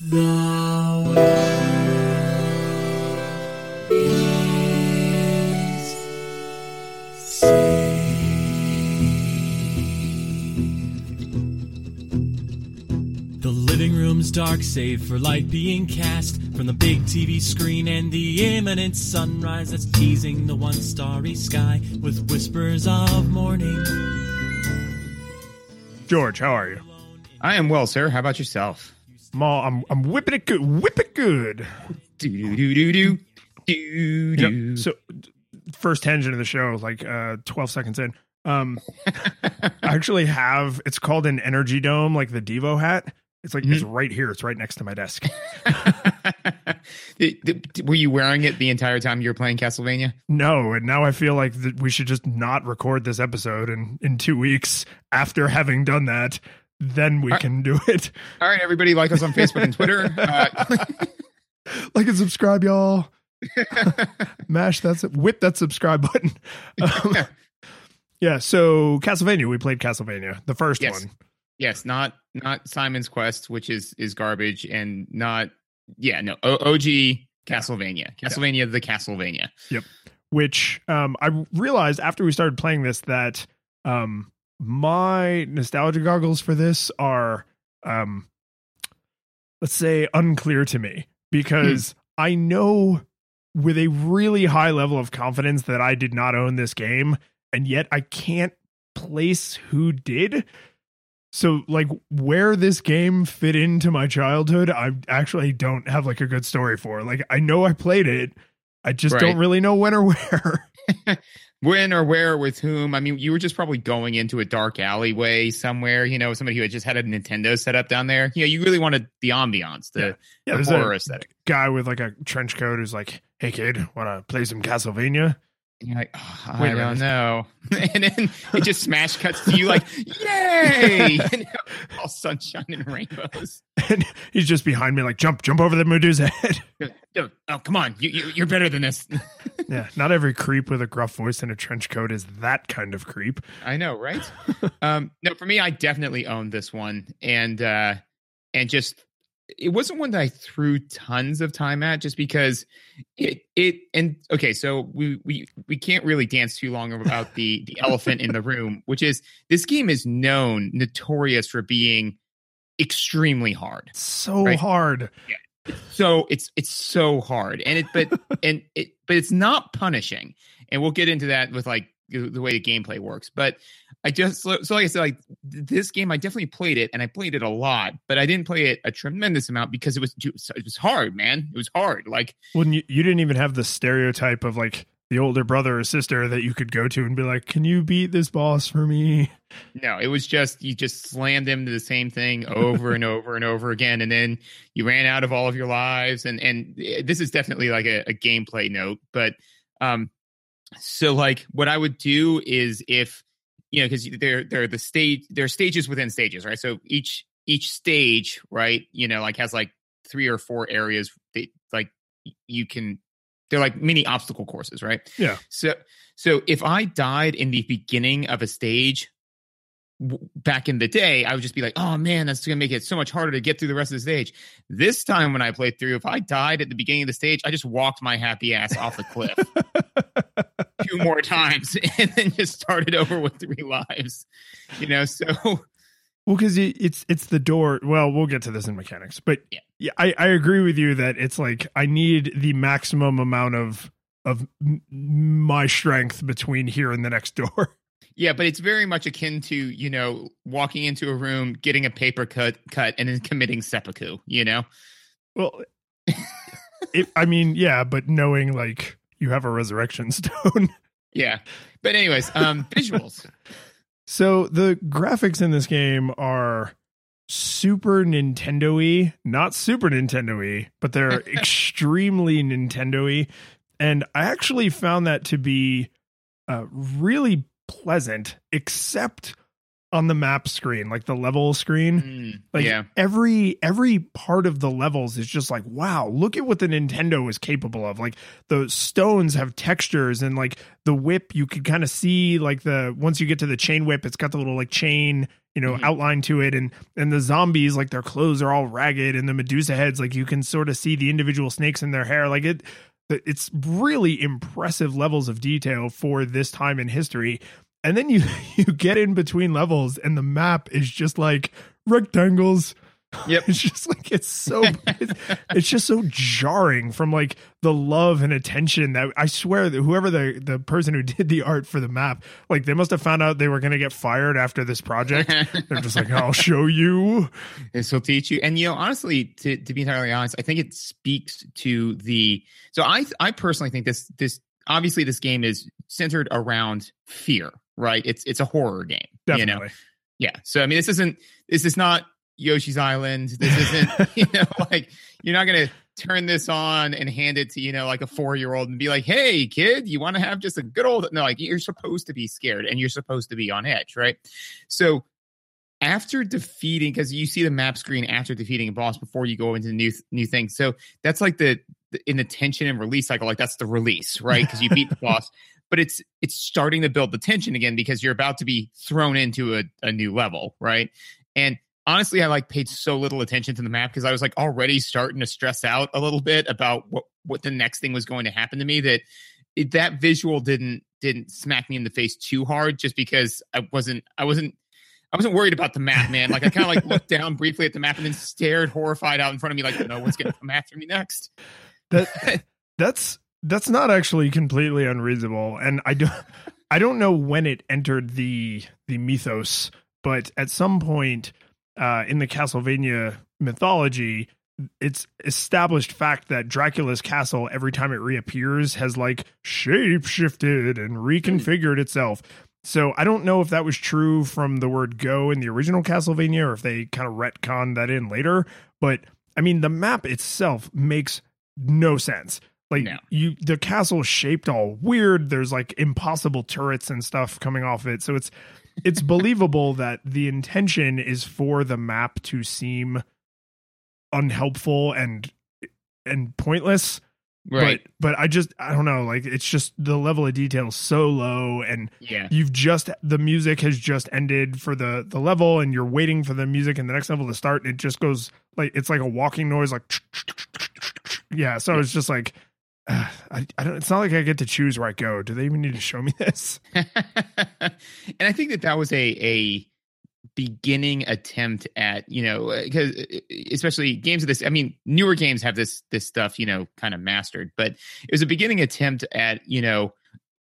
The world is The living room's dark, save for light being cast from the big TV screen and the imminent sunrise that's teasing the one starry sky with whispers of morning. George, how are you? I am well, sir. How about yourself? Ma, I'm I'm whipping it good. Whip it good. Do do do do do do. know, so first tangent of the show, like uh 12 seconds in. Um I actually have it's called an energy dome, like the Devo hat. It's like it's right here. It's right next to my desk. Were you wearing it the entire time you were playing Castlevania? No, and now I feel like we should just not record this episode and in two weeks after having done that, then we can do it. All right, everybody, like us on Facebook and Twitter. Uh, Like and subscribe, y'all. Mash that sub- whip that subscribe button. Um, yeah, so Castlevania, we played Castlevania, the first Yes. one. yes, not not Simon's Quest, which is is garbage, and not yeah, no o- OG Castlevania, Castlevania the Castlevania. Yep. Which um, I realized after we started playing this that um, my nostalgia goggles for this are, um, let's say, unclear to me because I know with a really high level of confidence that I did not own this game, and yet I can't place who did. So, like, where this game fit into my childhood, I actually don't have like a good story for. Like, I know I played it, I just Right. don't really know when or where. When or where with whom? I mean, you were just probably going into a dark alleyway somewhere. You know, somebody who had just had a Nintendo set up down there. You know, you really wanted the ambiance, the, Yeah. Yeah, the horror a aesthetic. guy with like a trench coat who's like, "Hey kid, want to play some Castlevania?" And you're like, oh, I don't know. and then it just smash cuts to you like, yay! All sunshine and rainbows. And he's just behind me, like, "Jump, jump over the Medusa head." Oh, oh, come on. You, you, you're better than this. yeah, not every creep with a gruff voice and a trench coat is that kind of creep. I know, right? um, no, for me, I definitely owned this one. And, uh, and just, it wasn't one that I threw tons of time at just because it, it, and okay, so we, we, we can't really dance too long about the, the elephant in the room, which is this game is known, notorious for being extremely hard. So Right. hard. so it's it's so hard and it but and it but it's not punishing and we'll get into that with like the way the gameplay works but i just so like i said like this game i definitely played it and i played it a lot but i didn't play it a tremendous amount because it was it was hard man it was hard like Well, you, you didn't even have the stereotype of like the older brother or sister that you could go to and be like, "Can you beat this boss for me?" no it was just you just slammed into the same thing over and over and over again and then you ran out of all of your lives and and eh, this is definitely like a, a gameplay note but um so like what i would do is if you know because they're they're the stage there are stages within stages right so each each stage right you know like has like three or four areas that like you can they're like mini obstacle courses right Yeah. so so if i died in the beginning of a stage back in the day, I would just be like, oh man, that's going to make it so much harder to get through the rest of the stage. This time when I played through, if I died at the beginning of the stage, I just walked my happy ass off the cliff two more times and then just started over with three lives. You know, so Well, because it's it's the door. Well, we'll get to this in mechanics, but Yeah. yeah, I, I agree with you that it's like I need the maximum amount of of my strength between here and the next door. Yeah, but it's very much akin to, you know, walking into a room, getting a paper cut cut and then committing seppuku, you know? Well, it, I mean, yeah, but knowing like you have a resurrection stone. Yeah. But anyways, um visuals. So the graphics in this game are super Nintendo-y, not Super Nintendo-y, but they're extremely Nintendo-y. And I actually found that to be uh, really pleasant, except on the map screen, like the level screen. Mm, Like yeah. every every part of the levels is just like, wow, look at what the Nintendo is capable of. Like the stones have textures and like the whip, you could kind of see like the once you get to the chain whip, it's got the little like chain, you know, Mhm. outline to it. And and the zombies, like their clothes are all ragged, and the Medusa heads, like you can sort of see the individual snakes in their hair. Like it it's really impressive levels of detail for this time in history. And then you you get in between levels and the map is just like rectangles Yep. it's just like it's so it's, it's just so jarring from like the love and attention that i swear that whoever the the person who did the art for the map like they must have found out they were going to get fired after this project they're just like i'll show you this will teach you. And you know, honestly, to, to be entirely honest, I think it speaks to the. So I I personally think this this obviously this game is centered around fear, right? It's it's a horror game, definitely you know. Yeah. So I mean, this isn't this is not Yoshi's Island. This isn't you know like you're not gonna turn this on and hand it to you know like a four year old and be like, hey kid, you want to have just a good old no like you're supposed to be scared and you're supposed to be on edge, right? So after defeating because you see the map screen after defeating a boss before you go into new new things so that's like the, the in the tension and release cycle like that's the release right because you beat the boss but it's it's starting to build the tension again because you're about to be thrown into a, a new level right and honestly i like paid so little attention to the map because i was like already starting to stress out a little bit about what what the next thing was going to happen to me that it, that visual didn't didn't smack me in the face too hard just because i wasn't i wasn't I wasn't worried about the map, man. Like I kind of like looked down briefly at the map and then stared horrified out in front of me, like, no, what's going to come after me next? that that's that's not actually completely unreasonable and i don't i don't know when it entered the the mythos but at some point uh in the castlevania mythology it's established fact that dracula's castle every time it reappears has like shape shifted and reconfigured itself so I don't know if that was true from the word go in the original Castlevania or if they kind of retconned that in later. But I mean, the map itself makes no sense. Like No. you, the castle shaped all weird. There's like impossible turrets and stuff coming off it. So it's it's believable that the intention is for the map to seem unhelpful and and pointless Right. but but i just i don't know like it's just the level of detail is so low and yeah. you've just the music has just ended for the the level and you're waiting for the music and the next level to start and it just goes like it's like a walking noise like yeah so it's just like uh, I, I don't it's not like i get to choose where i go. Do they even need to show me this? And I think that that was a a beginning attempt at you know because especially games of this i mean newer games have this this stuff you know kind of mastered but it was a beginning attempt at you know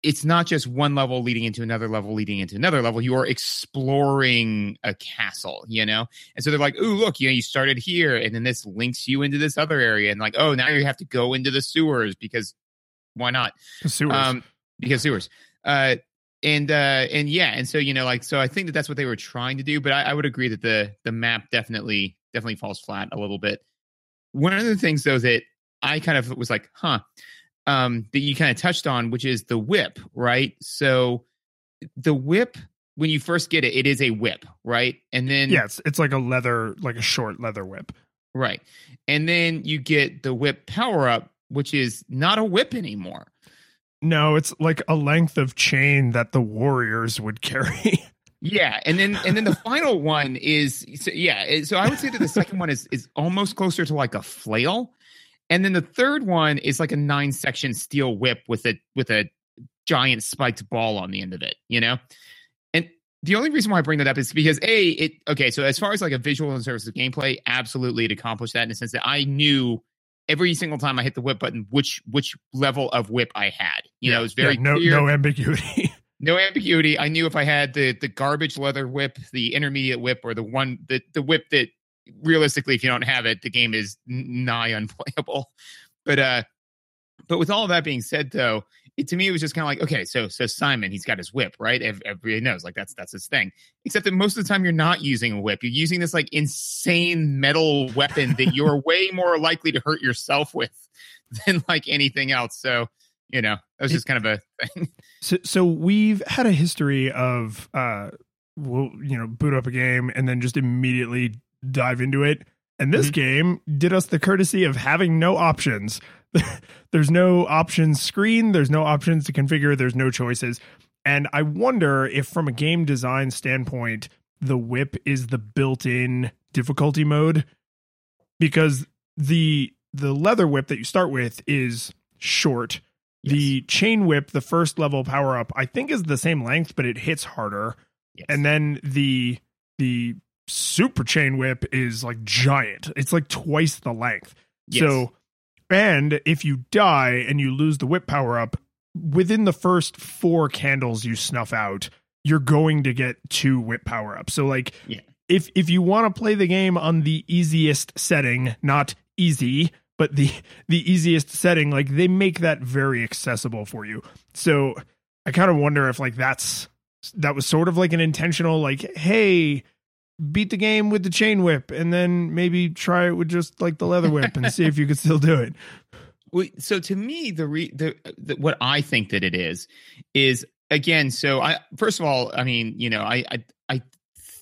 it's not just one level leading into another level leading into another level. You are exploring a castle you know? And so they're like oh look you know you started here and then this links you into this other area and like oh now you have to go into the sewers because why not? Sewers. um because sewers. Uh and uh and yeah and so you know like so i think that that's what they were trying to do but i, I would agree that the the map definitely definitely falls flat a little bit. One of the things though that i kind of was like huh um that you kind of touched on which is the whip right? So the whip when you first get it it is a whip right? And then yeah it's, it's like a leather like a short leather whip. Right. And then you get the whip power up which is not a whip anymore. No it's like a length of chain that the warriors would carry. Yeah, and then and then the final one is so, yeah. So I would say that the second one is is almost closer to like a flail, and then the third one is like a nine section steel whip with a with a giant spiked ball on the end of it. You know, and the only reason why I bring that up is because a it okay. So as far as like a visual and service of gameplay, absolutely it accomplished that in the sense that I knew every single time I hit the whip button which which level of whip I had. You know, it was very Yeah, no clear no ambiguity no ambiguity. I knew if I had the the garbage leather whip, the intermediate whip, or the one the the whip that realistically, if you don't have it, the game is nigh unplayable. But uh, but with all of that being said, though, it, to me it was just kind of like okay, so so Simon, he's got his whip, right? Everybody knows like that's that's his thing. Except that most of the time you're not using a whip. You're using this like insane metal weapon that you're way more likely to hurt yourself with than like anything else. So you know that was just kind of a thing. So, so we've had a history of uh, we'll, you know boot up a game and then just immediately dive into it. And this mm-hmm. game did us the courtesy of having no options. there's no options screen, there's no options to configure, there's no choices. And I wonder if from a game design standpoint, the whip is the built-in difficulty mode because the the leather whip that you start with is short. The chain whip, the first level power up, I think is the same length, but it hits harder. Yes. And then the the super chain whip is like giant. It's like twice the length. Yes. So and if you die and you lose the whip power up, within the first four candles you snuff out, you're going to get two whip power ups. So like Yeah. if if you want to play the game on the easiest setting, not easy, but the the easiest setting, like they make that very accessible for you. So I kind of wonder if like that's that was sort of like an intentional like hey beat the game with the chain whip and then maybe try it with just like the leather whip and see if you could still do it. So to me, the, re, the the what I think that it is is again. So I first of all, I mean, you know, I I I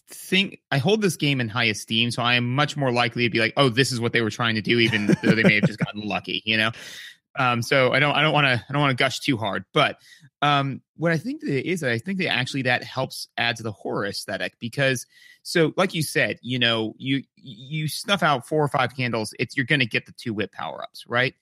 think I hold this game in high esteem, so I am much more likely to be like, oh, this is what they were trying to do, even though they may have just gotten lucky, you know. Um, so I don't I don't want to I don't want to gush too hard, but um, what I think that it is, I think that actually that helps add to the horror aesthetic because so like you said, you know, you you snuff out four or five candles, it's you're going to get the two whip power ups, right?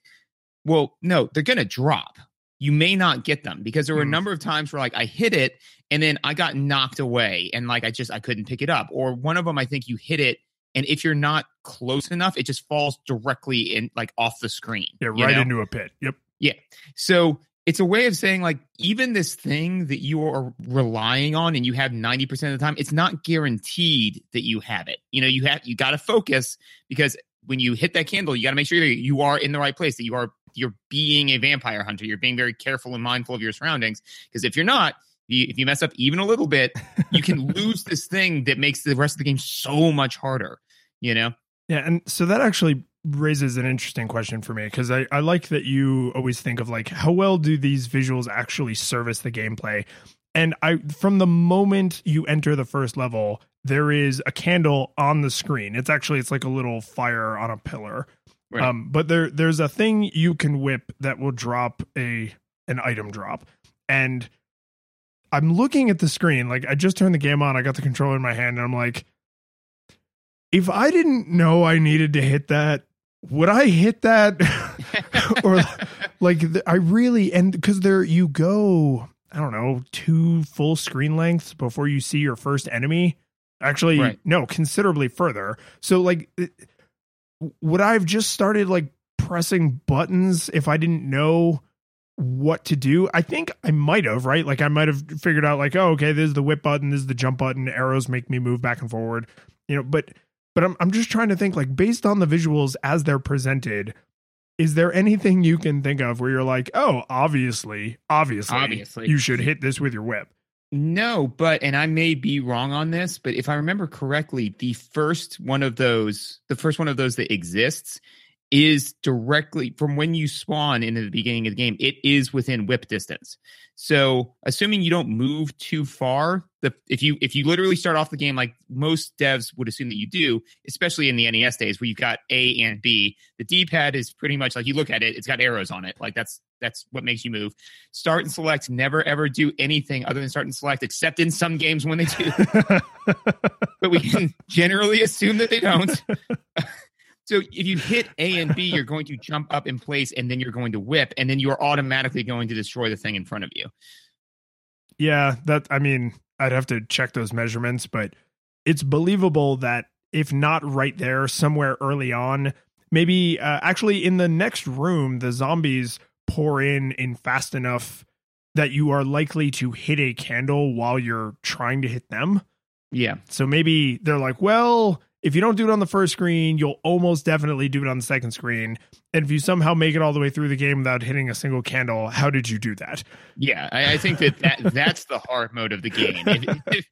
Well, no, they're going to drop. You may not get them because there were a Hmm. number of times where like I hit it and then I got knocked away and like I just I couldn't pick it up. Or one of them, I think you hit it and if you're not close enough, it just falls directly in like off the screen. Yeah, right know? into a pit. Yep. Yeah. So it's a way of saying like even this thing that you are relying on and you have 90% of the time, it's not guaranteed that you have it. You know, you have you got to focus because when you hit that candle, you got to make sure that you are in the right place, that you are you're being a vampire hunter. You're being very careful and mindful of your surroundings because if you're not, you, if you mess up even a little bit, you can lose this thing that makes the rest of the game so much harder, you know? Yeah, and so that actually raises an interesting question for me because I, I like that you always think of like how well do these visuals actually service the gameplay and i from the moment you enter the first level there is a candle on the screen it's actually it's like a little fire on a pillar Right. um but there there's a thing you can whip that will drop a an item drop and i'm looking at the screen like i just turned the game on i got the controller in my hand and i'm like if I didn't know I needed to hit that, would I hit that? or like I really and because there you go, I don't know, two full screen lengths before you see your first enemy. Actually, Right. no, considerably further. So like, would I have just started like pressing buttons if I didn't know what to do? I think I might have, right? Like I might have figured out like, oh, okay, this is the whip button, this is the jump button, arrows make me move back and forward. You know, but but I'm I'm just trying to think like based on the visuals as they're presented, is there anything you can think of where you're like, oh, obviously, obviously, Obviously. you should hit this with your whip. No, but and I may be wrong on this, but if I remember correctly, the first one of those, the first one of those that exists is directly from when you spawn into the beginning of the game, it is within whip distance. So, assuming you don't move too far, the if you if you literally start off the game like most devs would assume that you do, especially in the NES days where you've got A and B, the D-pad is pretty much like you look at it, it's got arrows on it. Like that's that's what makes you move. Start and select never ever do anything other than start and select, except in some games when they do. but we can generally assume that they don't. so if you hit A and B, you're going to jump up in place and then you're going to whip, and then you're automatically going to destroy the thing in front of you. Yeah, that I mean, I'd have to check those measurements, but it's believable that if not right there, somewhere early on, maybe uh, actually in the next room, the zombies pour in in fast enough that you are likely to hit a candle while you're trying to hit them. Yeah. So maybe they're like, well, if you don't do it on the first screen, you'll almost definitely do it on the second screen. And if you somehow make it all the way through the game without hitting a single candle, how did you do that? Yeah, I, I think that, that that's the hard mode of the game. If- if-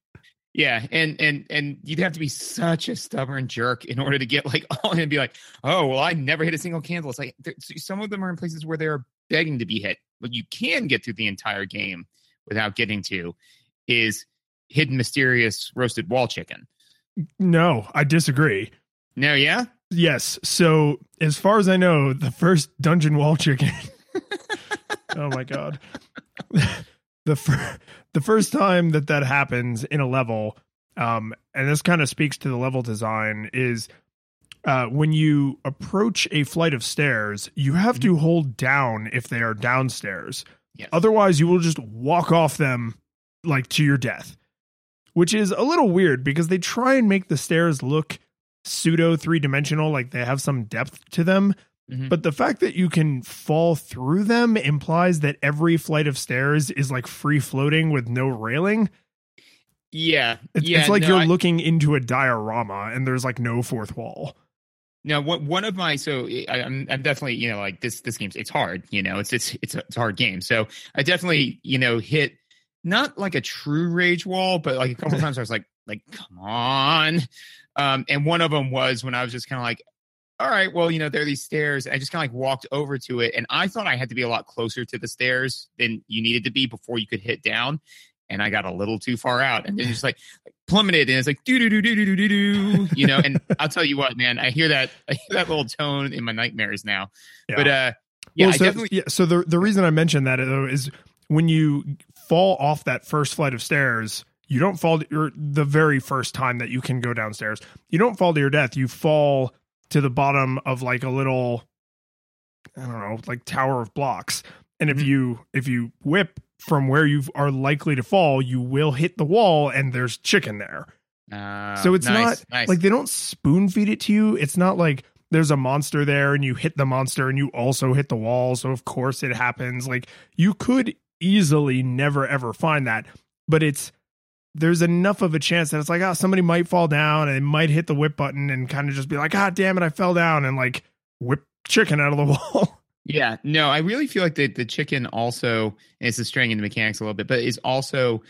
yeah, and and and you'd have to be such a stubborn jerk in order to get like all and be like, oh well, I never hit a single candle. It's like there- some of them are in places where they're begging to be hit, but you can get through the entire game without getting to. Is hidden mysterious roasted wall chicken. No, I disagree. No, yeah. Yes. So as far as I know, the first dungeon wall chicken. oh my god. the fir- the first time that that happens in a level, um, and this kind of speaks to the level design, is uh, when you approach a flight of stairs, you have to hold down if they are downstairs. Yes. Otherwise, you will just walk off them like to your death, which is a little weird because they try and make the stairs look pseudo three dimensional, like they have some depth to them. Mhm. But the fact that you can fall through them implies that every flight of stairs is like free floating with no railing. Yeah, It's, yeah. it's like no, you're I- looking into a diorama and there's like no fourth wall. Now, one one of my so I, I'm I'm definitely you know like this this game's it's hard you know it's it's it's a, it's a hard game so I definitely you know hit not like a true rage wall but like a couple times I was like like come on, um and one of them was when I was just kind of like all right well you know there are these stairs I just kind of like walked over to it and I thought I had to be a lot closer to the stairs than you needed to be before you could hit down and I got a little too far out and then just like plummeted and it's like do do do do do do do you know and I'll tell you what man I hear that I hear that little tone in my nightmares now Yeah. but uh yeah Well, so, definitely yeah, so the the reason I mentioned that though is when you fall off that first flight of stairs, you don't fall to your the very first time that you can go downstairs. You don't fall to your death. You fall to the bottom of like a little I don't know, like tower of blocks. And if Mhm. you if you whip from where you are likely to fall, you will hit the wall and there's chicken there. uh, So it's nice, not nice. like they don't spoon feed it to you. It's not like there's a monster there and you hit the monster and you also hit the wall. So of course it happens. Like you could easily never ever find that, but it's there's enough of a chance that it's like, oh, somebody might fall down and might hit the whip button and kind of just be like, God damn it, I fell down and like whip chicken out of the wall. Yeah, no, I really feel like the the chicken also it's a in the mechanics a little bit, but is also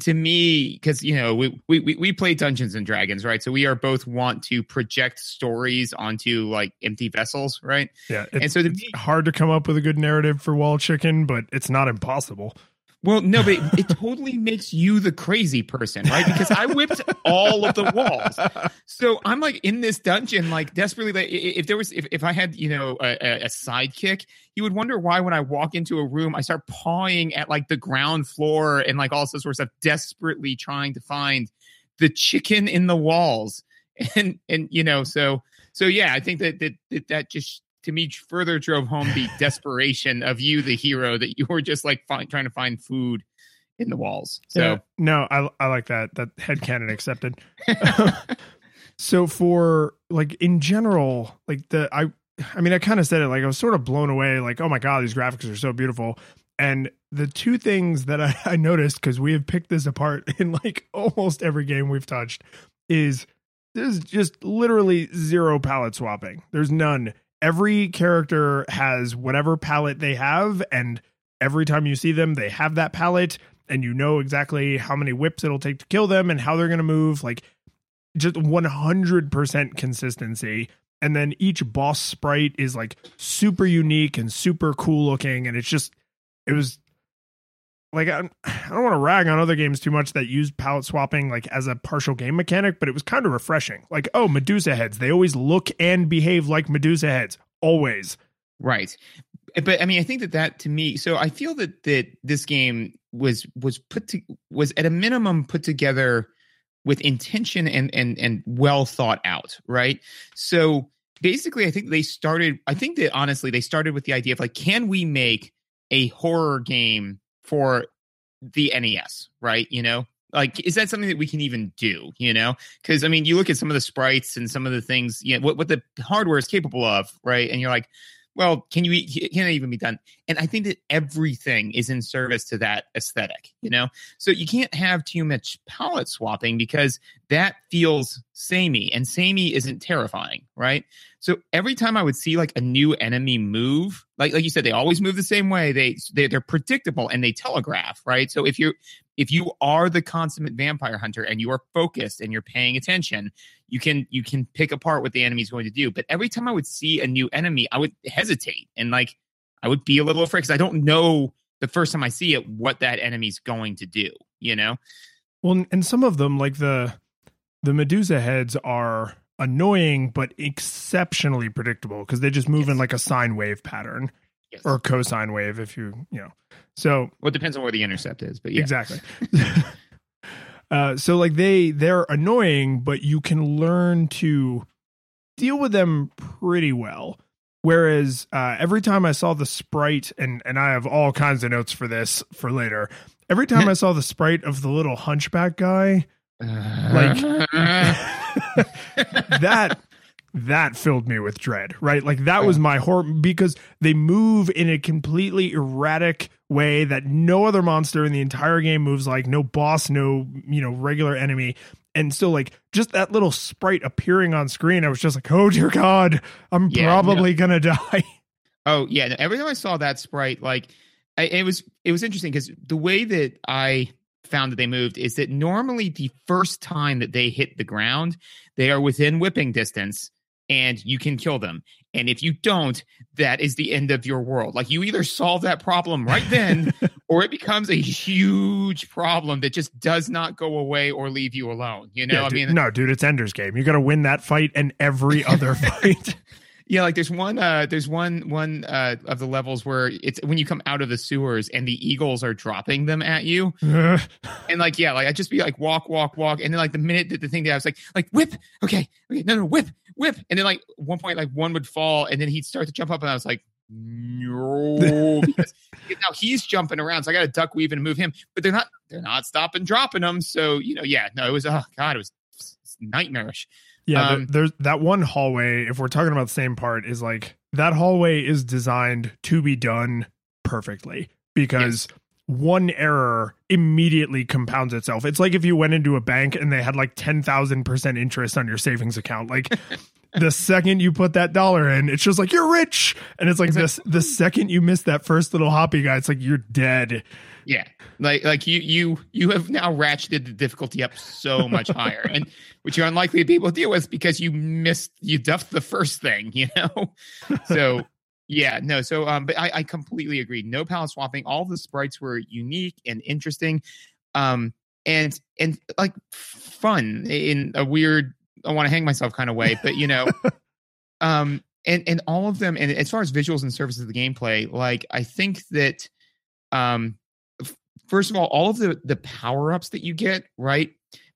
to me because you know we, we we play Dungeons and Dragons, right? So we are both want to project stories onto like empty vessels, right? yeah. And so it's hard to come up with a good narrative for wall chicken, but it's not impossible. Well, no, but it, it totally makes you the crazy person, right? Because I whipped all of the walls. So I'm like in this dungeon, like desperately. Like, if there was, if, if I had, you know, a, a- sidekick, you would wonder why when I walk into a room, I start pawing at like the ground floor and like all this sort of stuff, desperately trying to find the chicken in the walls. And and you know, so so yeah, I think that that that, that just to me further drove home the desperation of you, the hero, that you were just like find, trying to find food in the walls. So Yeah. no, I I like that. That head headcanon accepted. so for like in general, like the I I mean I kind of said it like I was sort of blown away, like, oh my god, these graphics are so beautiful. And the two things that I, I noticed, because we have picked this apart in like almost every game we've touched, is there's just literally zero palette swapping. There's none. Every character has whatever palette they have, and every time you see them, they have that palette, and you know exactly how many whips it'll take to kill them and how they're going to move. Like just 100% consistency. And then each boss sprite is like super unique and super cool looking. And it's just, it was like, I, I don't want to rag on other games too much that use palette swapping like as a partial game mechanic, but it was kind of refreshing. Like, oh, Medusa heads, they always look and behave like Medusa heads, always. Right. But I mean, I think that that to me, so I feel that that this game was was put to was at a minimum put together with intention and and and well thought out, right? So basically, I think they started. I think that honestly, they started with the idea of like, can we make a horror game for the NES, right? You know, like is that something that we can even do you know because i mean you look at some of the sprites and some of the things you know what, what the hardware is capable of right and you're like well can you can it even be done. And i think that everything is in service to that aesthetic you know? So you can't have too much palette swapping because that feels samey and samey isn't terrifying right? So every time i would see like a new enemy move like like you said they always move the same way. They, they they're predictable and they telegraph right? So if you if you are the consummate vampire hunter and you are focused and you're paying attention you can you can pick apart what the enemy's going to do. But every time i would see a new enemy i would hesitate and like i would be a little afraid because i don't know the first time i see it what that enemy's going to do you know? Well, and some of them, like the the Medusa heads, are annoying but exceptionally predictable because they just move Yes. in like a sine wave pattern Yes. or cosine wave, if you you know. So well, it depends on where the intercept is, but yeah. exactly. uh, so like they they're annoying, but you can learn to deal with them pretty well. Whereas uh, every time I saw the sprite, and and I have all kinds of notes for this for later. Every time I saw the sprite of the little hunchback guy, Like- that that filled me with dread right? Like that was my horror because they move in a completely erratic way that no other monster in the entire game moves like no boss no you know regular enemy. And still like just that little sprite appearing on screen i was just like oh dear god i'm Yeah, probably gonna die. Oh yeah, every time I saw that sprite, like I, it was it was interesting because the way that I found that they moved is that normally the first time that they hit the ground, they are within whipping distance and you can kill them. And if you don't, that is the end of your world. Like you either solve that problem right then or it becomes a huge problem that just does not go away or leave you alone. You know, Yeah, I dude- mean, no dude it's ender's game you gotta win that fight and every other fight Yeah, like there's one uh there's one one uh of the levels where it's when you come out of the sewers and the eagles are dropping them at you. And like yeah, like I'd just be like walk, walk, walk. And then like the minute that the thing that I was like like whip, okay, okay, no no whip, whip. And then like one point like one would fall and then he'd start to jump up and I was like, no because now he's jumping around. So I gotta duck weave and move him. But they're not they're not stopping dropping them. So you know, yeah, no, it was oh god, it was nightmarish. Yeah, Um, there's that one hallway. If we're talking about the same part, is like that hallway is designed to be done perfectly because one error immediately compounds itself. It's like if you went into a bank and they had like ten thousand percent interest on your savings account. Like the second you put that dollar in, it's just like you're rich, and it's like It's like, this. The second you miss that first little hoppy guy, it's like you're dead. Yeah, like like you you you have now ratcheted the difficulty up so much higher, and which you're unlikely to be able to deal with because you missed you duffed the first thing, you know. So yeah, no. So um, but I, I completely agree. No palette swapping. All the sprites were unique and interesting, um, and and like fun in a weird. I want to hang myself kind of way, but you know, um, and and all of them. And as far as visuals and services of the gameplay, like I think that, um, first of all, all of the the power ups that you get, right?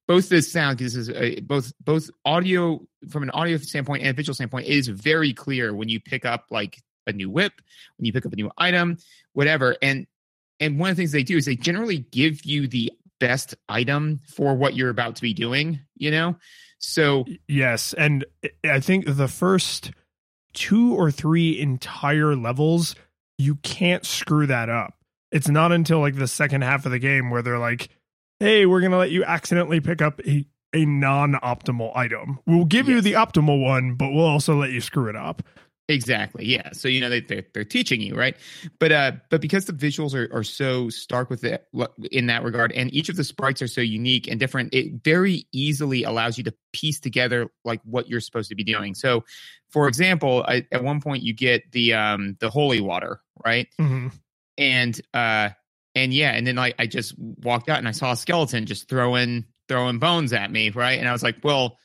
Both the sound, this is a, both both audio from an audio standpoint and visual standpoint, is very clear when you pick up like a new whip, when you pick up a new item, whatever. And and one of the things they do is they generally give you the best item for what you're about to be doing. You know, so Yes, and eh, I think the first two or three entire levels you can't screw that up. It's not until like the second half of the game where they're like, "Hey, we're going to let you accidentally pick up a a non-optimal item. We'll give you the optimal one, but we'll also let you screw it up." Exactly. Yeah. So you know they they're, they're teaching you right, but uh, but because the visuals are are so stark with it in that regard, and each of the sprites are so unique and different, it very easily allows you to piece together like what you're supposed to be doing. So, for example, I, at one point you get the um the holy water, right? Mhm. And uh and yeah and then like i just walked out and i saw a skeleton just throwing throwing bones at me right? And i was like well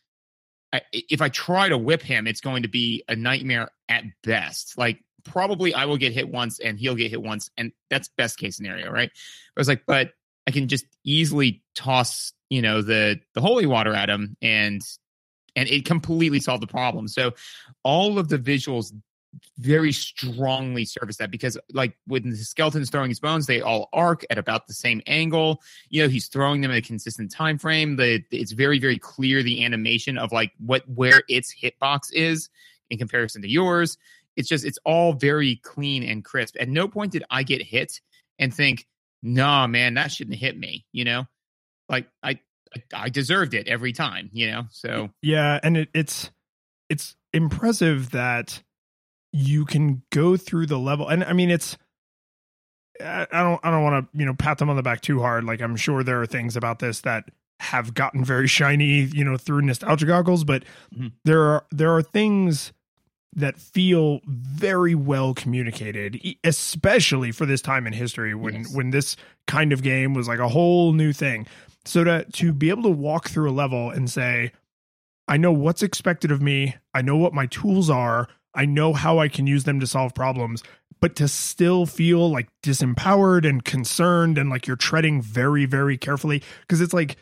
I, if i try to whip him it's going to be a nightmare at best. Like probably i will get hit once and he'll get hit once and that's best case scenario right? I was like but i can just easily toss you know the the holy water at him and and it completely solved the problem. So all of the visuals very strongly service that because like when the skeleton's throwing his bones they all arc at about the same angle. You know he's throwing them in a consistent time frame. The it's very very clear the animation of like what where its hitbox is in comparison to yours. It's just it's all very clean and crisp. At no point did i get hit and think nah man that shouldn't hit me you know? Like i i, deserved it every time you know? So Yeah, and it, it's it's impressive that you can go through the level, and I mean it's. I don't. I don't want to, you know, pat them on the back too hard. Like I'm sure there are things about this that have gotten very shiny, you know, through nostalgia goggles. But Mhm. there are there are things that feel very well communicated, especially for this time in history when Yes. when this kind of game was like a whole new thing. So to to be able to walk through a level and say, I know what's expected of me, I know what my tools are, I know how I can use them to solve problems, but to still feel like disempowered and concerned and like you're treading very, very carefully. Cause it's like,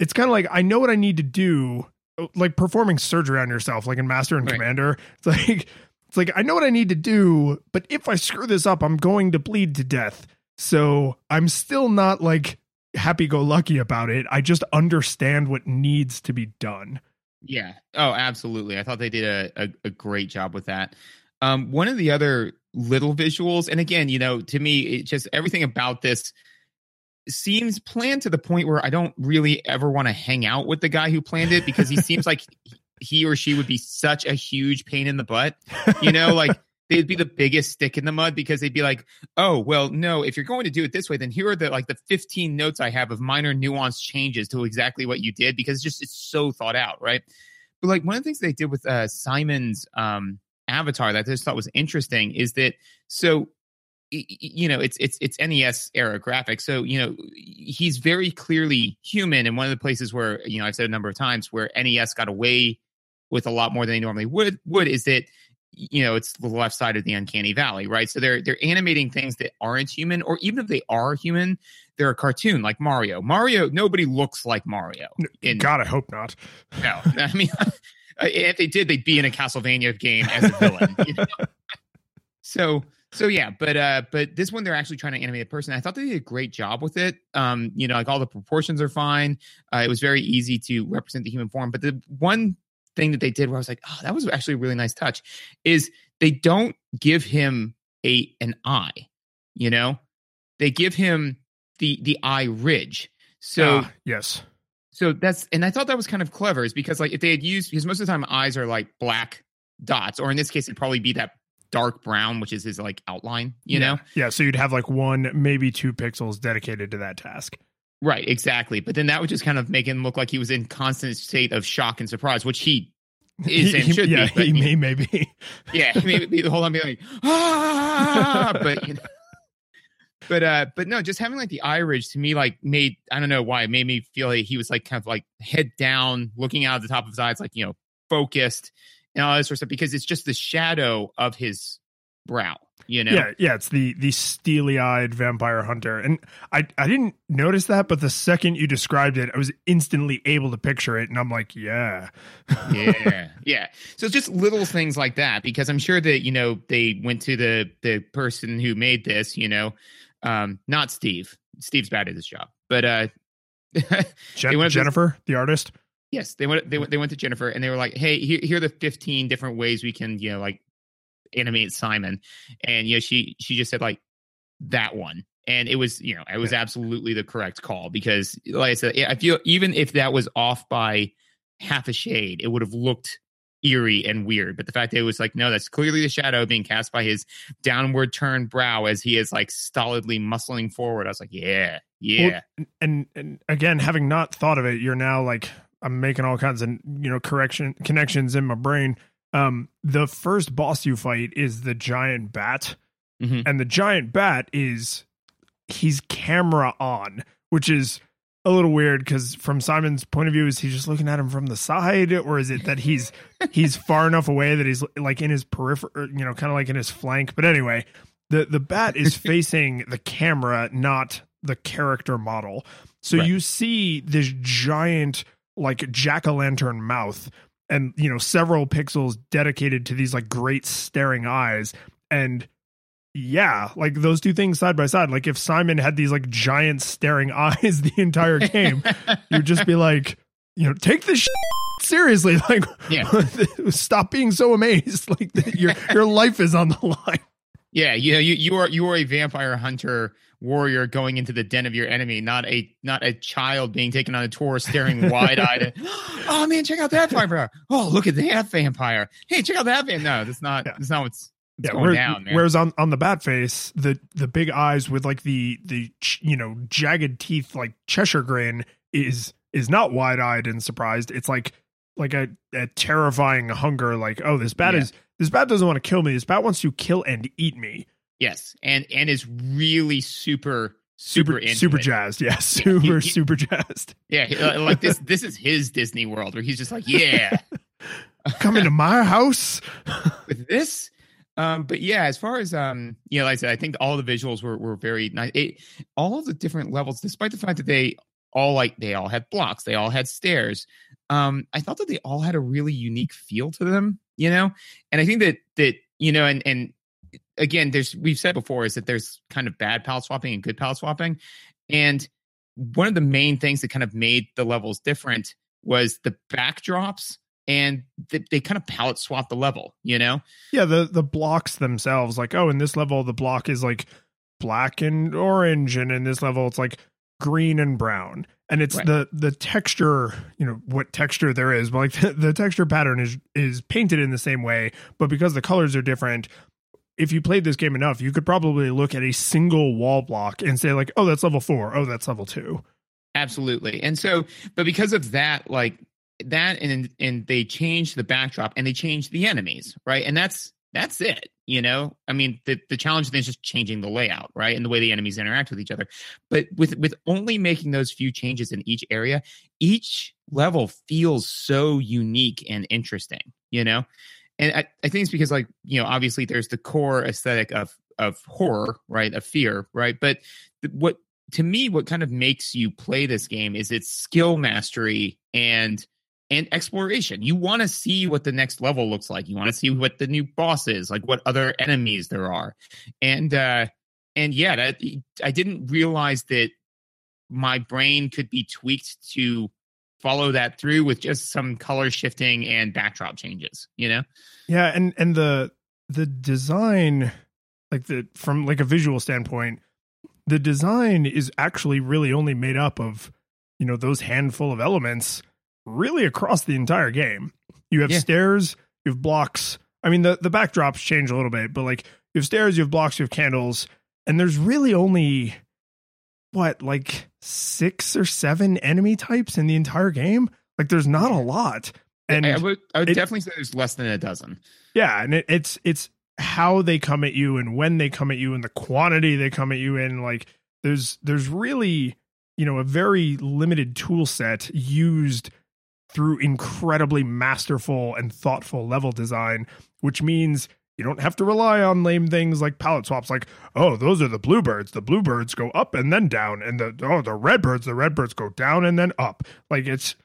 it's kind of like, I know what I need to do, oh, like performing surgery on yourself, like in Master and Right. Commander. It's like, it's like, I know what I need to do, but if I screw this up, I'm going to bleed to death. So I'm still not like happy go lucky about it. I just understand what needs to be done. Yeah. Oh, absolutely. I thought they did a, a, a great job with that. Um, one of the other little visuals, and again, you know, to me, it just everything about this seems planned to the point where I don't really ever want to hang out with the guy who planned it because he seems like he or she would be such a huge pain in the butt. You know, like they'd be the biggest stick in the mud because they'd be like, "Oh, well, no, if you're going to do it this way, then here are the like the 15 notes I have of minor nuance changes to exactly what you did because it's just it's so thought out, right?" But like one of the things they did with uh, Simon's um, avatar that I just thought was interesting is that so you know it's it's it's NES era graphics, so you know he's very clearly human, and one of the places where you know I've said a number of times where NES got away with a lot more than they normally would would is that you know it's the left side of the uncanny valley right? So they're they're animating things that aren't human or even if they are human they're a cartoon like mario. Mario nobody looks like mario in God, I hope not. no. I mean if they did they'd be in a castlevania game as a villain you know? so so yeah but uh but this one they're actually trying to animate a person. I thought they did a great job with it. Um you know like all the proportions are fine. Uh, it was very easy to represent the human form. But the one thing that they did where I was like, oh, that was actually a really nice touch, is they don't give him a an eye, you know, they give him the the eye ridge. So Ah, yes. so that's and I thought that was kind of clever, is because like if they had used because most of the time eyes are like black dots, or in this case it'd probably be that dark brown, which is his like outline, you know. Yeah, so you'd have like one, maybe two pixels dedicated to that task. Right, exactly. But then that would just kind of make him look like he was in constant state of shock and surprise, which he is and He- should yeah, be. But, he may maybe. yeah, maybe be the whole time being like, ah, but you know, but uh, but no, just having like the eye ridge to me like made I don't know why it made me feel like he was like kind of like head down, looking out of the top of his eyes, like you know, focused and all this sort of stuff because it's just the shadow of his brow, you know. Yeah, yeah, it's the the steely eyed vampire hunter, and I I didn't notice that, but the second you described it, I was instantly able to picture it, and I'm like, yeah, yeah yeah so it's just little things like that because i'm sure that you know they went to the the person who made this you know um not steve steve's bad at his job but uh Jen- They went to- Jennifer, the artist. yes they went they went they went to jennifer and they were like hey here, here are the 15 different ways we can you know like animate simon. And you know she she just said like that one. And it was you know it was absolutely the correct call because like i said i feel even if that was off by half a shade it would have looked eerie and weird. But the fact that it was like no that's clearly the shadow being cast by his downward turned brow as he is like stolidly muscling forward. I was like yeah yeah. and and again, having not thought of it, you're now like I'm making all kinds of you know correction connections in my brain. Um, the first boss you fight is the giant bat, Mhm. and the giant bat is he's camera on, which is a little weird because from Simon's point of view, is he just looking at him from the side, or is it that he's he's far enough away that he's like in his periphery, you know, kind of like in his flank? But anyway, the the bat is facing the camera, not the character model. So Right. you see this giant like jack o' lantern mouth, and you know several pixels dedicated to these like great staring eyes, and yeah, like those two things side by side. Like if Simon had these like giant staring eyes the entire game, you'd just be like, you know, take this seriously. Like, Yeah. stop being so amazed. Like your your life is on the line. Yeah, you know, you, you are you are a vampire hunter warrior going into the den of your enemy, not a not a child being taken on a tour, staring wide eyed. Oh man, check out that vampire! Oh, look at that vampire! Hey, check out that vampire! No, that's not Yeah. that's not what's, what's Yeah, going whereas, down, man. whereas on on the bat face, the the big eyes with like the the ch- you know jagged teeth, like Cheshire grin, is is not wide eyed and surprised. It's like like a, a terrifying hunger. Like, oh, this bat Yeah. is this bat doesn't want to kill me. This bat wants to kill and eat me. Yes, and and is really super super super super jazzed. Yeah, super he- super jazzed. Yeah, uh, like this. This is his Disney World where he's just like, yeah, Come into my house. with this. Um, but yeah, as far as um, you know, like I said, I think all the visuals were were very nice. It, all the different levels, despite the fact that they all like they all had blocks, they all had stairs. Um, I thought that they all had a really unique feel to them, you know. And I think that that you know, and and again, there's we've said before is that there's kind of bad palette swapping and good palette swapping, and one of the main things that kind of made the levels different was the backdrops and they, they kind of palette swap the level, you know. Yeah, the the blocks themselves, like, oh, in this level the block is like black and orange, and in this level it's like green and brown. And it's Right. the the texture, you know, what texture there is, but like the, the texture pattern is is painted in the same way, but because the colors are different, if you played this game enough, you could probably look at a single wall block and say like, oh, that's level four, oh, that's level two. Absolutely. And so, but because of that, like that, and and they changed the backdrop and they changed the enemies, right? And that's that's it. You know, I mean, the the challenge then is just changing the layout, right, and the way the enemies interact with each other. But with with only making those few changes in each area, each level feels so unique and interesting. You know, and I, I think it's because like you know, obviously there's the core aesthetic of of horror, right, of fear, right, but th- what to me what kind of makes you play this game is its skill mastery and and exploration. You want to see what the next level looks like. You want to see what the new boss is like what other enemies there are. And uh and yeah that i didn't realize that my brain could be tweaked to follow that through with just some color shifting and backdrop changes you know? Yeah, and and the the design, like the from like a visual standpoint, the design is actually really only made up of you know those handful of elements really across the entire game. You have Yeah. stairs, you have blocks. I mean the the backdrops change a little bit, but like you have stairs, you have blocks, you have candles, and there's really only what like six or seven enemy types in the entire game. Like there's not a lot. And I, I would i would it- definitely say there's less than a dozen yeah, and it, it's it's how they come at you and when they come at you and the quantity they come at you in. Like there's there's really you know a very limited tool set used through incredibly masterful and thoughtful level design, which means you don't have to rely on lame things like palette swaps. Like oh, those are the bluebirds. The bluebirds go up and then down, and the oh the redbirds the redbirds go down and then up. Like it's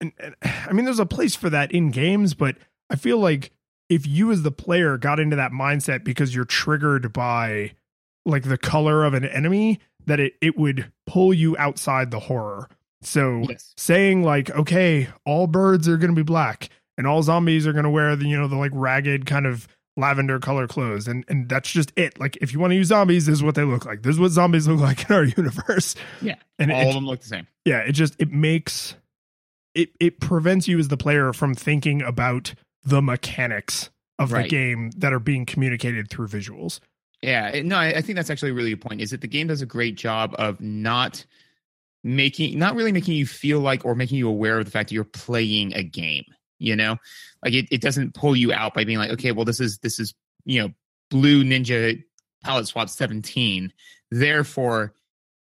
and, and I mean, there's a place for that in games, but I feel like if you as the player got into that mindset because you're triggered by like the color of an enemy, that it, it would pull you outside the horror. So yes saying like, okay, all birds are going to be black and all zombies are going to wear the, you know, the like ragged kind of lavender color clothes. And, and that's just it. Like, if you want to use zombies, this is what they look like. This is what zombies look like in our universe. Yeah. And all it, of them look the same yeah it just it makes it it prevents you as the player from thinking about the mechanics of the game that are being communicated through visuals Yeah, no, I, I think that's actually a really good point. Is that the game does a great job of not making, not really making you feel like or making you aware of the fact that you're playing a game. You know, like it, it doesn't pull you out by being like, okay, well, this is this is you know, Blue Ninja Palette Swap 17. Therefore,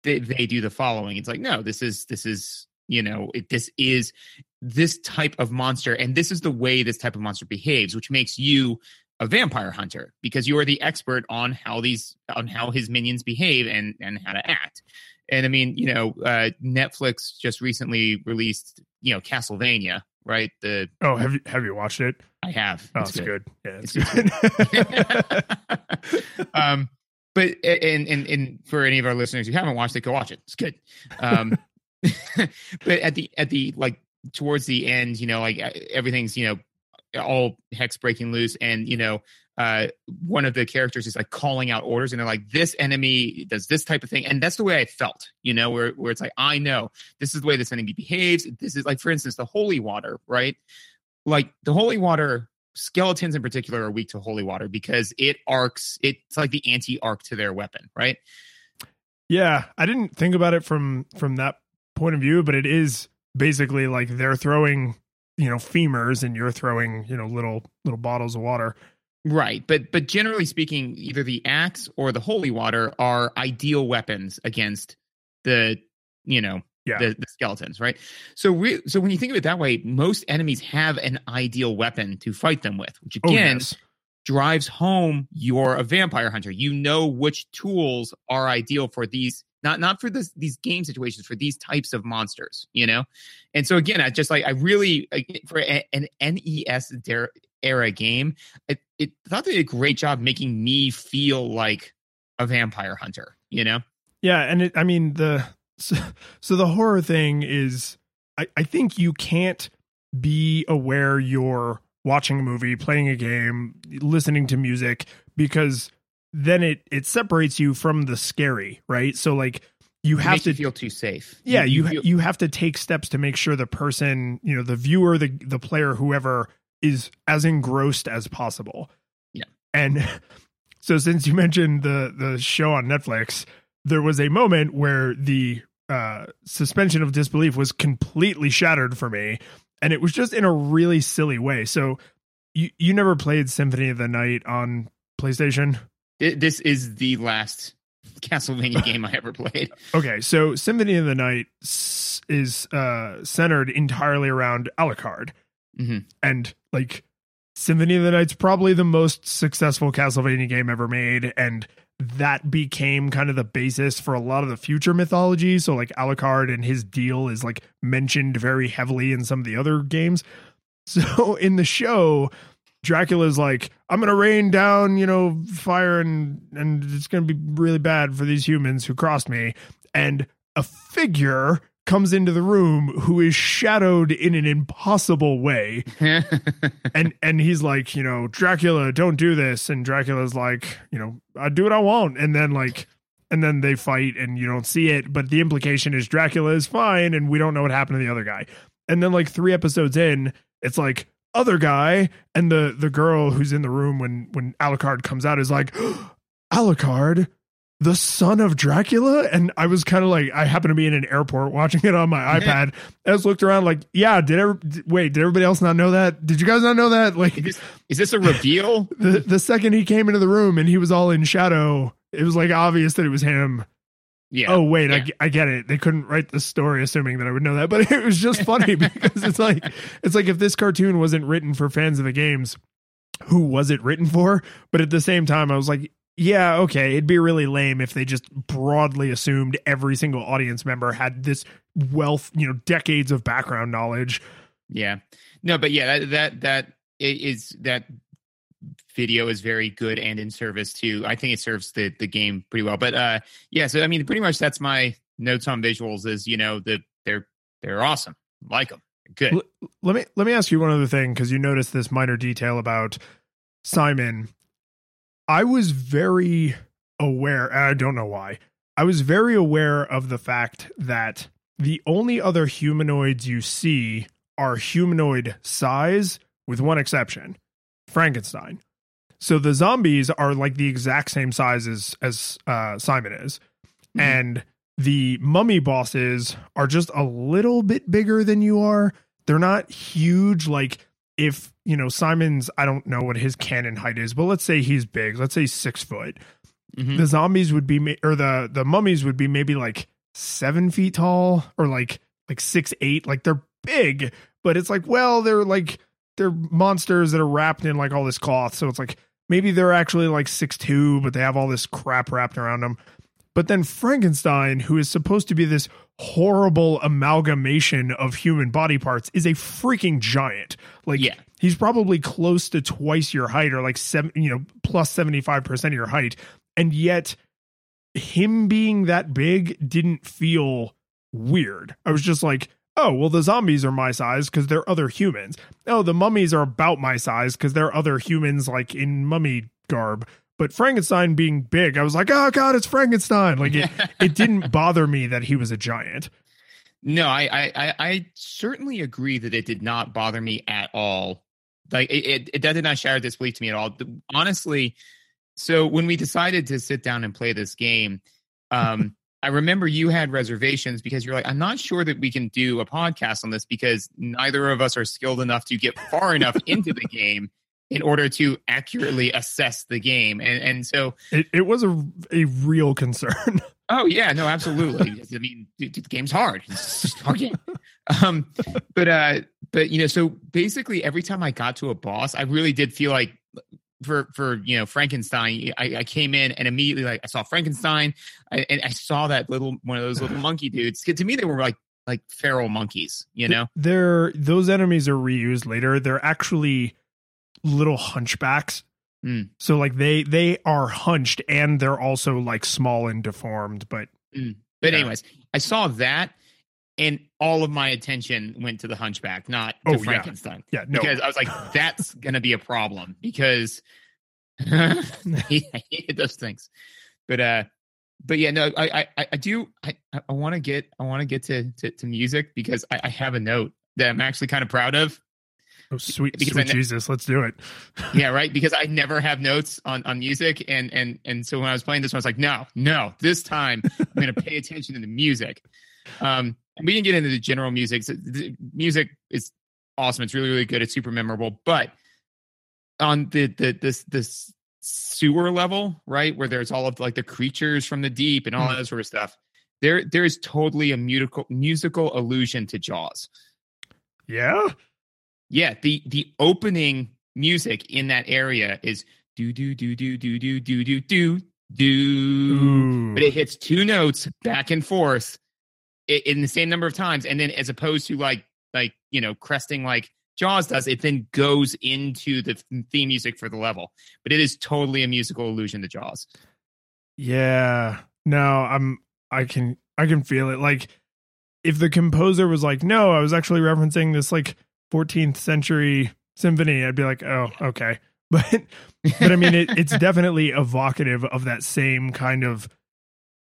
they, they do the following. It's like, no, this is this is you know, it, this is this type of monster, and this is the way this type of monster behaves, which makes you a vampire hunter because you are the expert on how these on how his minions behave and and how to act and i mean you know uh netflix just recently released you know castlevania right? The oh have you have you watched it? I have. Oh It's it's, good. yeah it's, It's good. um but and, and and for any of our listeners who haven't watched it go watch it. It's good. Um but at the at the like towards the end you know like uh, everything's you know all hex breaking loose. And you know uh one of the characters is like calling out orders and they're like this enemy does this type of thing. And that's the way i felt you know where where it's like i know this is the way this enemy behaves. This is like for instance the holy water right? Like the holy water skeletons in particular are weak to holy water because it arcs it's like the anti-arc to their weapon right? Yeah i didn't think about it from from that point of view but it is basically like they're throwing you know femurs and you're throwing you know little little bottles of water Right, but but generally speaking, either the axe or the holy water are ideal weapons against the you know Yeah. the, the skeletons, right? So we so when you think of it that way, most enemies have an ideal weapon to fight them with, which Oh, again yes. drives home you're a vampire hunter. You know which tools are ideal for these not not for this these game situations for these types of monsters, you know. And so again, I just like I really for an NES era game, it, it thought they did a great job making me feel like a vampire hunter, you know. Yeah, and it, I mean the so, so the horror thing is I, I think you can't be aware you're watching a movie, playing a game, listening to music because then it it separates you from the scary, right? So like you have to you feel too safe. yeah, you feel- you have to take steps to make sure the person, you know, the viewer, the the player, whoever is as engrossed as possible. Yeah. And so since you mentioned the the show on Netflix, there was a moment where the uh suspension of disbelief was completely shattered for me and it was just in a really silly way. So you you never played Symphony of the Night on PlayStation? Thi- this is the last Castlevania game I ever played. Okay, so Symphony of the Night is uh centered entirely around Alucard. Mhm. And like Symphony of the Night's probably the most successful Castlevania game ever made and that became kind of the basis for a lot of the future mythology. So like Alucard and his deal is like mentioned very heavily in some of the other games. So in the show, Dracula's like, I'm gonna rain down, you know, fire and and it's gonna be really bad for these humans who crossed me. And a figure comes into the room who is shadowed in an impossible way. And and he's like, you know, Dracula, don't do this. And Dracula's like, you know, I do what I want. And then like and then they fight and you don't see it, but the implication is Dracula is fine and we don't know what happened to the other guy. And then like 3 episodes in, it's like other guy and the the girl who's in the room when when Alucard comes out is like Alucard the son of Dracula? And I was kind of like I happened to be in an airport watching it on my iPad. I just looked around like yeah did ever wait did everybody else not know that? Did you guys not know that? Like is, this, is this a reveal? the the second he came into the room and he was all in shadow it was like obvious that it was him. Yeah. oh wait I yeah. ge- I, get it. They couldn't write the story assuming that i would know that but it was just funny because it's like it's like if this cartoon wasn't written for fans of the games who was it written for? But at the same time i was like yeah okay it'd be really lame if they just broadly assumed every single audience member had this wealth you know decades of background knowledge Yeah. No, but yeah, that that that is that video is very good and in service too. I think it serves the the game pretty well. But uh yeah, so I mean pretty much that's my notes on visuals is, you know, the they're they're awesome. Like them. Good. L- let me let me ask you one other thing because you noticed this minor detail about Simon. I was very aware. I don't know why. I was very aware of the fact that the only other humanoids you see are humanoid size, with one exception, Frankenstein. So the zombies are like the exact same size as as uh, Simon is, Mhm. and the mummy bosses are just a little bit bigger than you are. They're not huge. Like if you know Simon's, I don't know what his canon height is, but let's say he's big. Let's say six foot. Mhm. The zombies would be, ma- or the the mummies would be maybe like seven feet tall, or like like six eight. Like they're big, but it's like well, they're like they're monsters that are wrapped in like all this cloth. So it's like maybe they're actually like six two, but they have all this crap wrapped around them. But then Frankenstein, who is supposed to be this horrible amalgamation of human body parts, is a freaking giant. Like Yeah. he's probably close to twice your height or like seven, you know, plus 75% of your height. And yet him being that big didn't feel weird. I was just like, oh, well, the zombies are my size because they're other humans. Oh, the mummies are about my size because they're other humans like in mummy garb. But Frankenstein being big, I was like, oh god, it's Frankenstein. Like it, it didn't bother me that he was a giant. No, I, I, I, I certainly agree that it did not bother me at all. Like it, it, it that did not shatter disbelief to me at all. Honestly, so when we decided to sit down and play this game, um, I remember you had reservations because you're like, I'm not sure that we can do a podcast on this because neither of us are skilled enough to get far enough into the game in order to accurately assess the game. And and so it, it was a a real concern. Oh yeah, no, absolutely. I mean, the, the game's hard. It's just hard game. Um, but uh, but you know, so basically, every time I got to a boss, I really did feel like for for you know Frankenstein, I, I came in and immediately like I saw Frankenstein, I, and I saw that little one of those little monkey dudes. To me, they were like like feral monkeys. You know, they're those enemies are reused later. They're actually little hunchbacks Mm. So like they they are hunched and they're also like small and deformed, but mm. but yeah. anyways, I saw that and all of my attention went to the hunchback, not to Oh. Frankenstein. yeah, no. Because I was like, that's gonna be a problem because I hate those things. But uh but yeah, no, I I, I do I, I want to get I want to get to, to to music because I, I have a note that I'm actually kind of proud of. Oh, sweet sweet ne- Jesus, let's do it. yeah right? Because i never have notes on on music and and and so when i was playing this one i was like no no this time i'm going to pay attention to the music. Um and we didn't get into the general music. So the music is awesome. It's really really good. It's super memorable. But on the the this this sewer level right where there's all of like the creatures from the deep and all Hmm. that sort of stuff there there is totally a musical musical allusion to jaws. Yeah? Yeah, the the opening music in that area is do do do do do do do do do do, but it hits two notes back and forth in the same number of times, and then as opposed to like like you know cresting like Jaws does, it then goes into the theme music for the level. But it is totally a musical allusion to Jaws. Yeah. No, I'm I can I can feel it. Like if the composer was like, "No, I was actually referencing this like 14th century symphony," I'd be like, "Oh, okay." But but I mean it, it's definitely evocative of that same kind of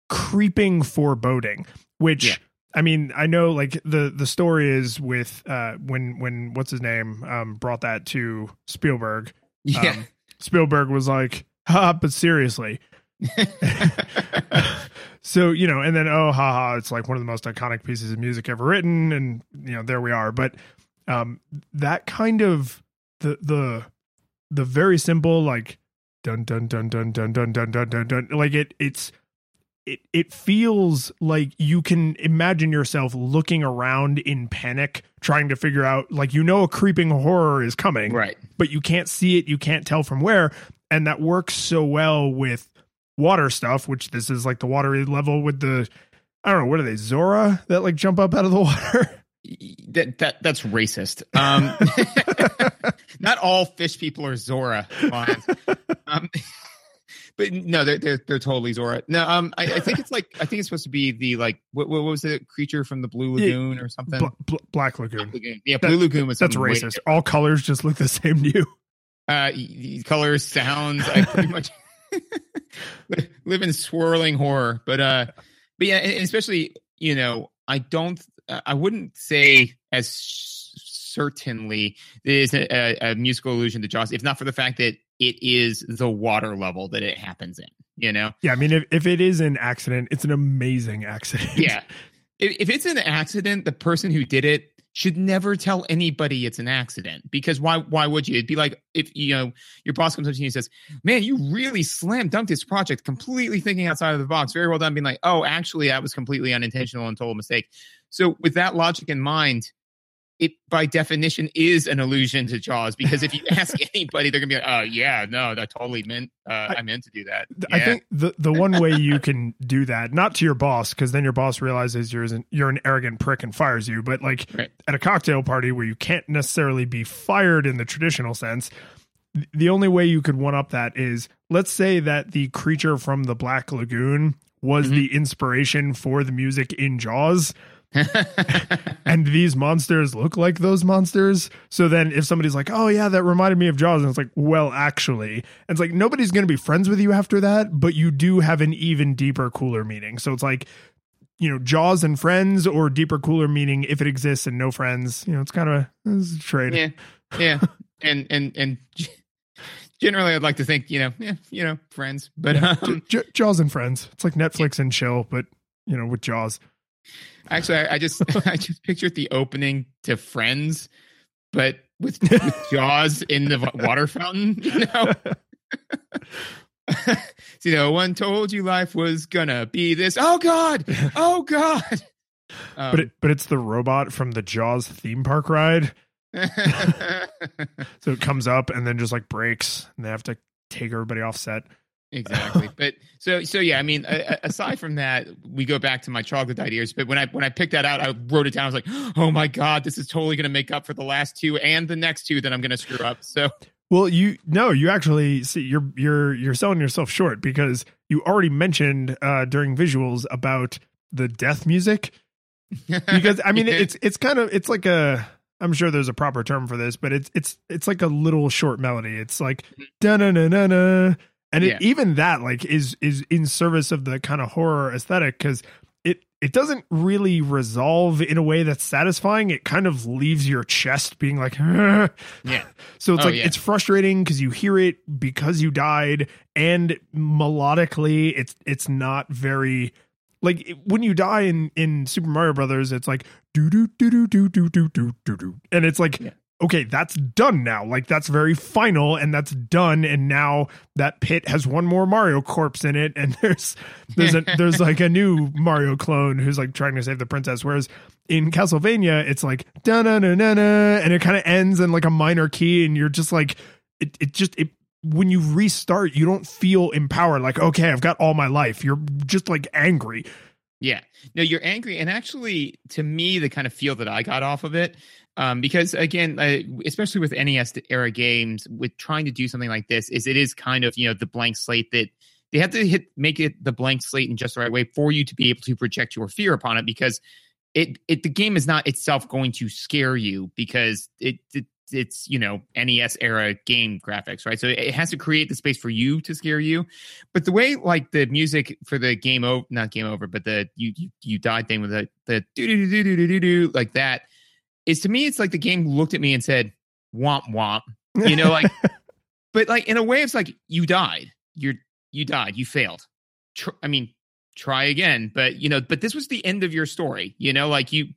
creeping foreboding, which Yeah. I mean, I know like the the story is with uh when when what's his name um brought that to Spielberg. Yeah. Um, Spielberg was like, "Ha, but seriously." so you know and then oh haha it's like one of the most iconic pieces of music ever written and you know there we are but um that kind of the the the very simple like dun dun dun dun dun dun dun dun dun dun like it it's it it feels like you can imagine yourself looking around in panic trying to figure out like you know a creeping horror is coming right. but you can't see it, you can't tell from where, and that works so well with water stuff, which this is like the watery level with the I don't know, what are they, Zora that like jump up out of the water? That that that's racist. Um, not all fish people are Zora. Um, but no, they're, they're they're totally Zora. No, um, I, I think it's like I think it's supposed to be the like what, what was the creature from the Blue. Lagoon or something? Bla- Bla- Black Lagoon. Lagoon. Yeah, That- Blue Lagoon was That's racist. All colors just look the same to you. uh colors sounds i pretty much live in swirling horror but uh but yeah especially you know i don't i wouldn't say as certainly it is a, a, musical allusion to jaws if not for the fact that it is the water level that it happens in you know Yeah, I mean, if, if it is an accident, it's an amazing accident. yeah if, if it's an accident the person who did it should never tell anybody it's an accident because why why would you? It'd be like if you know your boss comes up to you and says man you really slam dunked this project completely thinking outside of the box very well done being like oh actually that was completely unintentional and total mistake. So with that logic in mind it by definition is an allusion to jaws because if you ask anybody they're gonna be like oh yeah no that totally meant uh, I, meant to do that I think the the one way you can do that, not to your boss, because then your boss realizes you're an, you're an arrogant prick and fires you, but like Right. at a cocktail party where you can't necessarily be fired in the traditional sense, the only way you could one up that is let's say that the creature from the Black Lagoon was Mhm. the inspiration for the music in Jaws. and these monsters look like those monsters. So then if somebody's like, "Oh yeah, that reminded me of Jaws," and it's like, "Well, actually," and it's like nobody's going to be friends with you after that, but you do have an even deeper, cooler meaning. So it's like, you know, Jaws and friends, or deeper, cooler meaning if it exists and no friends. You know, it's kind of a, a trade. yeah yeah and and and generally i'd like to think you know yeah you know friends but um J- Jaws and friends. It's like Netflix and chill, but you know, with Jaws. Actually I, I just i just pictured the opening to friends but with, with Jaws in the water fountain. You know. you know, one told you life was gonna be this. Oh God! Oh God! Um, but it, but it's the robot from the Jaws theme park ride. so it comes up and then just like breaks, and they have to take everybody off set. Exactly. but so so yeah, I mean, aside from that, we go back to my troglodyte ears. But when I when I picked that out, I wrote it down. I was like, oh my god, this is totally going to make up for the last two and the next two that I'm going to screw up. So well, you no, you actually see you're you're you're selling yourself short because you already mentioned uh during visuals about the death music. Because I mean, it's it's kind of it's like a I'm sure there's a proper term for this, but it's it's it's like a little short melody. It's like da na na na na and yeah. it, even that like is is in service of the kind of horror aesthetic because it it doesn't really resolve in a way that's satisfying it kind of leaves your chest being like yeah so it's oh, like yeah. it's frustrating because you hear it because you died and melodically it's it's not very like when you die in in Super Mario Brothers, it's like do do do do do do do do do do, and it's like yeah okay, that's done now. Like that's very final and that's done. And now that pit has one more Mario corpse in it, and there's there's a there's like a new Mario clone who's like trying to save the princess. Whereas in Castlevania, it's like da na na na na, and it kind of ends in like a minor key, and you're just like it it just it when you restart, you don't feel empowered. Like okay, I've got all my life. You're just like angry. Yeah. No, you're angry. And actually, to me, the kind of feel that I got off of it um, because again, especially with NES era games, with trying to do something like this, is it is kind of you know the blank slate that they have to hit make it the blank slate in just the right way for you to be able to project your fear upon it because it it the game is not itself going to scare you because it, it it's you know NES era game graphics, right? So it has to create the space for you to scare you. But the way like the music for the game over, not game over, but the you you, you died thing with the the do do do do do do do like that is to me, it's like the game looked at me and said, womp womp. You know, like, but like in a way, it's like you died. You're, you died. You failed. Tr- I mean, try again. But, you know, but this was the end of your story, you know, like you,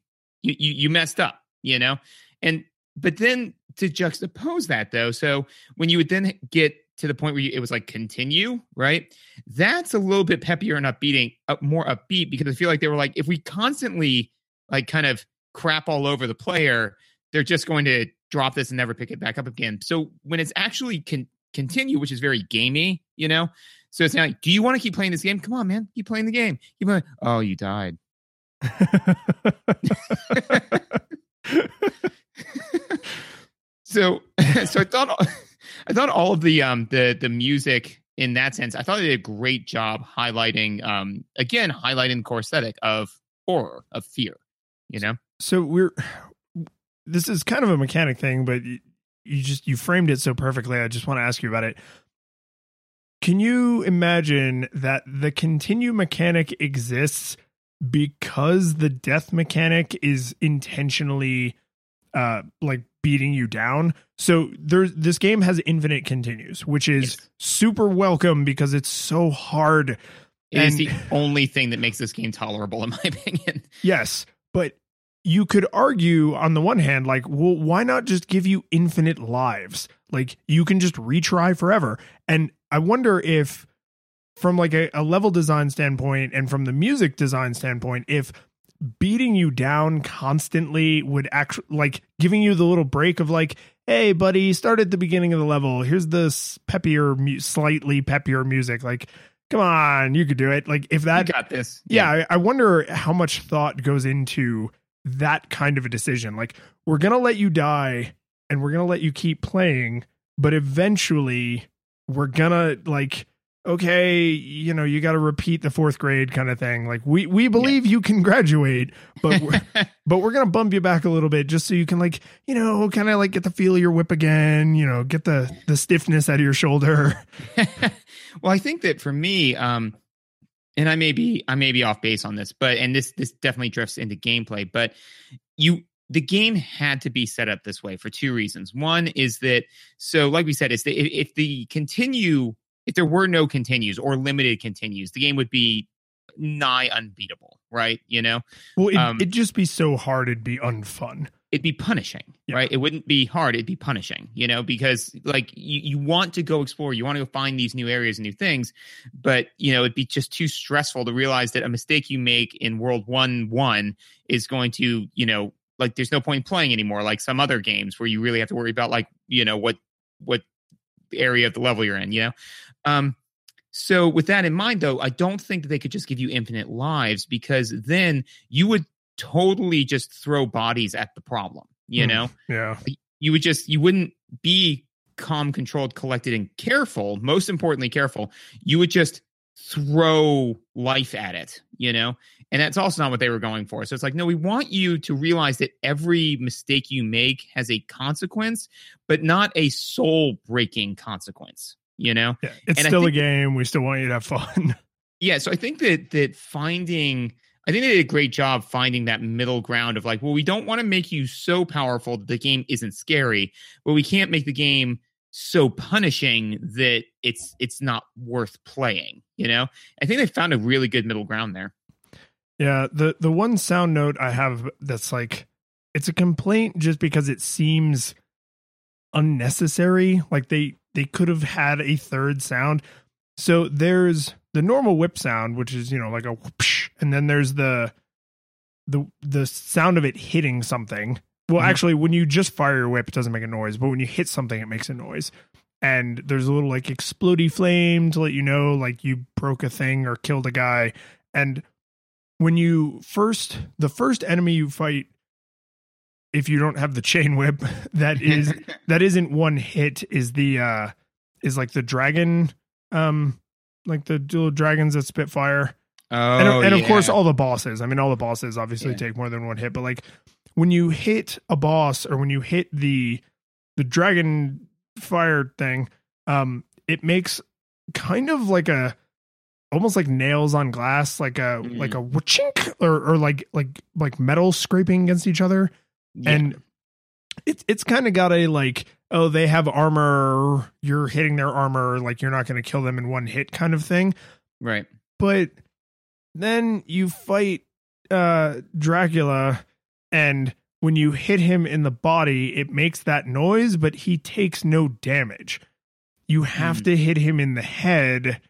you, you, you messed up, you know? And, but then to juxtapose that though, so when you would then get to the point where you, it was like continue, right? That's a little bit peppier and upbeating, up, more upbeat because I feel like they were like, if we constantly like kind of crap all over the player, they're just going to drop this and never pick it back up again. So when it's actually can continue, which is very gamey, you know, so it's like, do you want to keep playing this game? Come on, man, keep playing the game. Keep playing. Oh, you died. so, so I thought, I thought all of the um the the music in that sense, I thought they did a great job highlighting um again highlighting the core aesthetic of horror of fear, you know so we're this is kind of a mechanic thing, but you, just you framed it so perfectly. I just want to ask you about it. Can you imagine that the continue mechanic exists because the death mechanic is intentionally uh like beating you down. So there's this game has infinite continues, which is yes. super welcome because it's so hard. It and, is the only thing that makes this game tolerable, in my opinion. Yes, but you could argue on the one hand, like, well, why not just give you infinite lives? Like you can just retry forever. And I wonder if from like a, a level design standpoint and from the music design standpoint, if beating you down constantly would act like giving you the little break of like, hey, buddy, start at the beginning of the level. Here's this peppier, slightly peppier music. Like, come on, you could do it. Like, if that you got this, yeah, yeah I, I wonder how much thought goes into that kind of a decision. Like, we're to let you die and we're to let you keep playing, but eventually we're to like okay, you know, you got to repeat the fourth grade kind of thing. Like we we believe yeah. you can graduate, but we're, but we're gonna bump you back a little bit just so you can like you know kind of like get the feel of your whip again. You know, get the the stiffness out of your shoulder. well, I think that for me, um, and I may be I may be off base on this, but and this this definitely drifts into gameplay, but you the game had to be set up this way for two reasons. One is that so like we said, is that if, if the continue if there were no continues or limited continues, the game would be nigh unbeatable, right? You know, well, it, um, it'd just be so hard; it'd be unfun. it'd be punishing, Yeah. right? It wouldn't be hard. It'd be punishing, you know, because like you, you want to go explore, you want to go find these new areas and new things, but you know, it'd be just too stressful to realize that a mistake you make in World One One is going to, you know, like there's no point in playing anymore, like some other games where you really have to worry about like, you know, what what area of the level you're in, you know? Um so with that in mind though, I don't think that they could just give you infinite lives because then you would totally just throw bodies at the problem, you Hmm. know? Yeah. you would just you wouldn't be calm controlled collected and careful most importantly careful you would just throw life at it you know and that's also not what they were going for so it's like no we want you to realize that every mistake you make has a consequence but not a soul breaking consequence you know Yeah. It's And still a game. We still want you to have fun. yeah so i think that that finding i think they did a great job finding that middle ground of like well we don't want to make you so powerful that the game isn't scary but we can't make the game so punishing that it's it's not worth playing you know i think they found a really good middle ground there Yeah, the the one sound note I have that's like it's a complaint just because it seems unnecessary. Like they they could have had a third sound. So there's the normal whip sound, which is you know like a whoopsh, and then there's the the the sound of it hitting something. Well, Mhm. actually, when you just fire your whip, it doesn't make a noise, but when you hit something, it makes a noise. And there's a little like explody flame to let you know like you broke a thing or killed a guy. And when you first the first enemy you fight if you don't have the chain whip that is that isn't one hit is the uh is like the dragon um like the dual dragons that spit fire oh and, and of course all the bosses i mean all the bosses obviously Yeah. take more than one hit but like when you hit a boss or when you hit the the dragon fire thing um it makes kind of like a almost like nails on glass like a Mhm. like a chink or or like like like metal scraping against each other Yeah. and it's it's kind of got a like oh they have armor you're hitting their armor like you're not going to kill them in one hit kind of thing. Right. But then you fight uh Dracula and when you hit him in the body it makes that noise but he takes no damage. You have Hmm. to hit him in the head.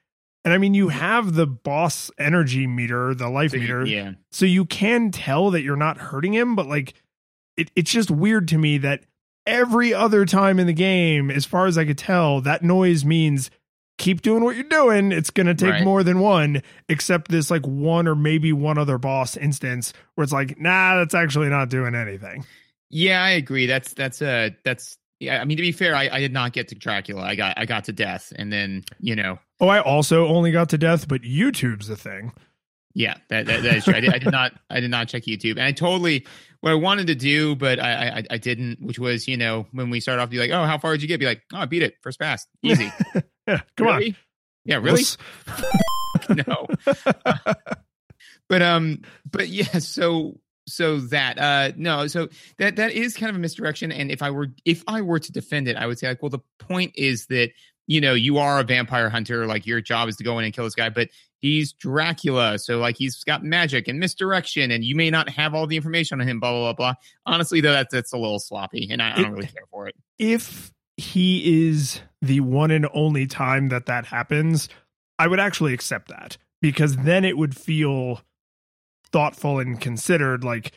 And i mean you have the boss energy meter the life So you- meter yeah. so you can tell that you're not hurting him but like it, it's just weird to me that every other time in the game as far as i could tell that noise means keep doing what you're doing it's going to take Right. more than one except this like one or maybe one other boss instance where it's like nah that's actually not doing anything Yeah, I agree. That's that's uh that's yeah. I mean, to be fair, I, I did not get to Dracula. I got I got to death, and then you know, oh i also only got to death but youtube's a thing yeah, that that, that is true. I did, I did not I did not check YouTube, and I totally what I wanted to do, but I I, I didn't. Which was you know when we start off, be like, oh, how far did you get? Be like, oh, I beat it first pass, easy. yeah come on Yeah, really? No. but um but yeah so so that uh no so that that is kind of a misdirection and if i were if i were to defend it i would say like well the point is that you know you are a vampire hunter like your job is to go in and kill this guy but he's dracula so like he's got magic and misdirection and you may not have all the information on him blah blah blah blah honestly though that's that's a little sloppy and i, I don't really care for it if he is the one and only time that that happens, I would actually accept that because then it would feel thoughtful and considered. Like,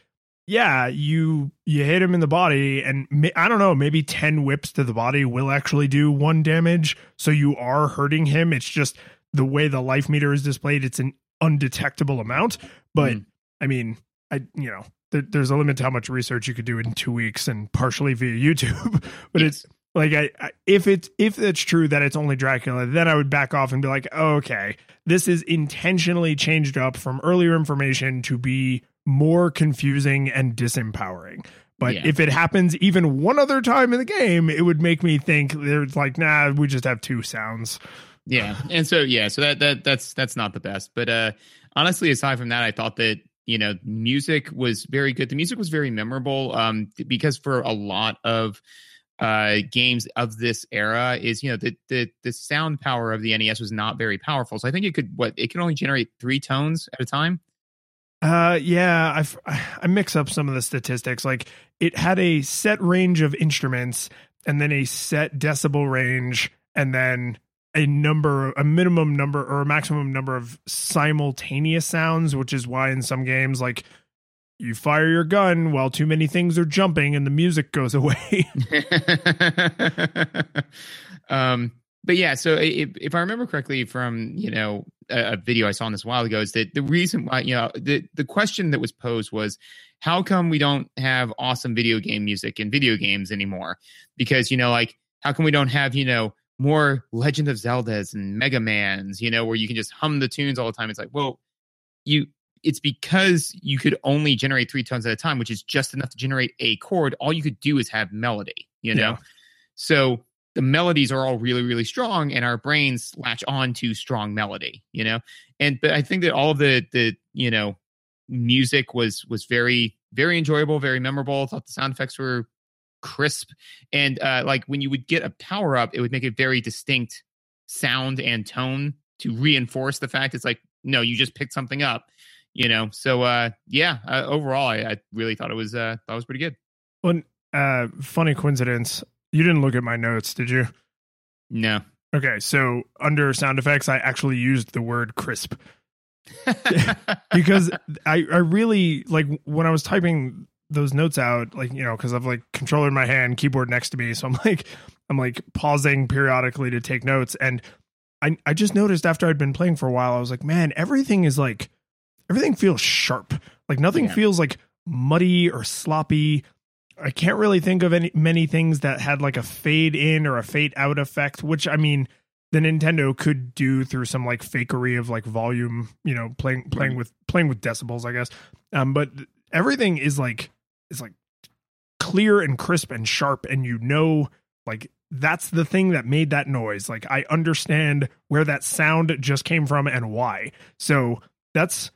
yeah, you you hit him in the body, and ma- I don't know, maybe ten whips to the body will actually do one damage. So you are hurting him. It's just the way the life meter is displayed; it's an undetectable amount. But Mm. I mean, I you know. there- There's a limit to how much research you could do in two weeks and partially via YouTube, but it's like I, I if it's if it's true that it's only Dracula, then I would back off and be like, oh, okay, this is intentionally changed up from earlier information to be more confusing and disempowering. But Yeah. if it happens even one other time in the game, it would make me think there's like, nah, we just have two sounds. Yeah. And so yeah so that that that's that's not the best. But uh honestly aside from that i thought that you know music was very good. The music was very memorable um because for a lot of uh games of this era is you know the the the sound power of the nes was not very powerful. So i think it could what it could only generate three tones at a time? Uh, yeah, I've, I mix up some of the statistics. Like it had a set range of instruments and then a set decibel range and then a number, a minimum number or a maximum number of simultaneous sounds, which is why in some games, like you fire your gun while too many things are jumping and the music goes away. um, but yeah, so if, if I remember correctly from you know a, video I saw on this a while ago, is that the reason why you know the the question that was posed was how come we don't have awesome video game music in video games anymore? Because you know, like how come we don't have you know more Legend of Zeldas and Mega Man's, you know, where you can just hum the tunes all the time? It's like, well, you it's because you could only generate three tones at a time, which is just enough to generate a chord. All you could do is have melody, you know. Yeah. So the melodies are all really really strong and our brains latch on to strong melody you know and but i think that all of the the you know music was was very very enjoyable very memorable I thought the sound effects were crisp and uh like when you would get a power up it would make a very distinct sound and tone to reinforce the fact it's like no you just picked something up you know so uh yeah uh, overall I, I really thought it was uh thought was pretty good well uh funny coincidence you didn't look at my notes, did you? No. Okay, so under sound effects, I actually used the word crisp because I I really like when I was typing those notes out, like you know, because I've like controller in my hand, keyboard next to me, so I'm like I'm like pausing periodically to take notes, and I I just noticed after I'd been playing for a while, I was like, man, everything is like everything feels sharp, like nothing yeah. feels like muddy or sloppy. I can't really think of any many things that had like a fade in or a fade out effect, which I mean the Nintendo could do through some like fakery of like volume, you know, playing playing with playing with decibels, I guess. Um, but everything is like is like clear and crisp and sharp, and you know, like that's the thing that made that noise. Like I understand where that sound just came from and why. So that's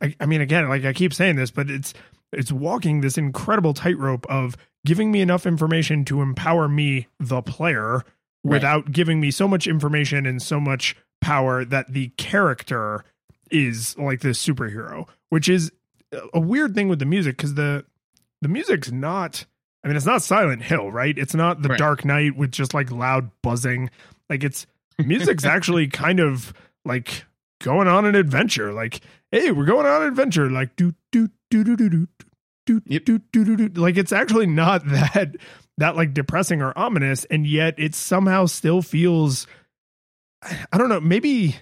I, I mean, again, like I keep saying this, but it's it's walking this incredible tightrope of giving me enough information to empower me, the player, right. without giving me so much information and so much power that the character is like this superhero, which is a weird thing with the music because the the music's not. I mean, it's not Silent Hill, right? It's not the right. Dark Knight with just like loud buzzing. Like it's music's actually kind of like going on an adventure. Like, hey, we're going on an adventure. Like, do do do do do do do yep. do do do. Like, it's actually not that that like depressing or ominous, and yet it somehow still feels. I don't know. Maybe,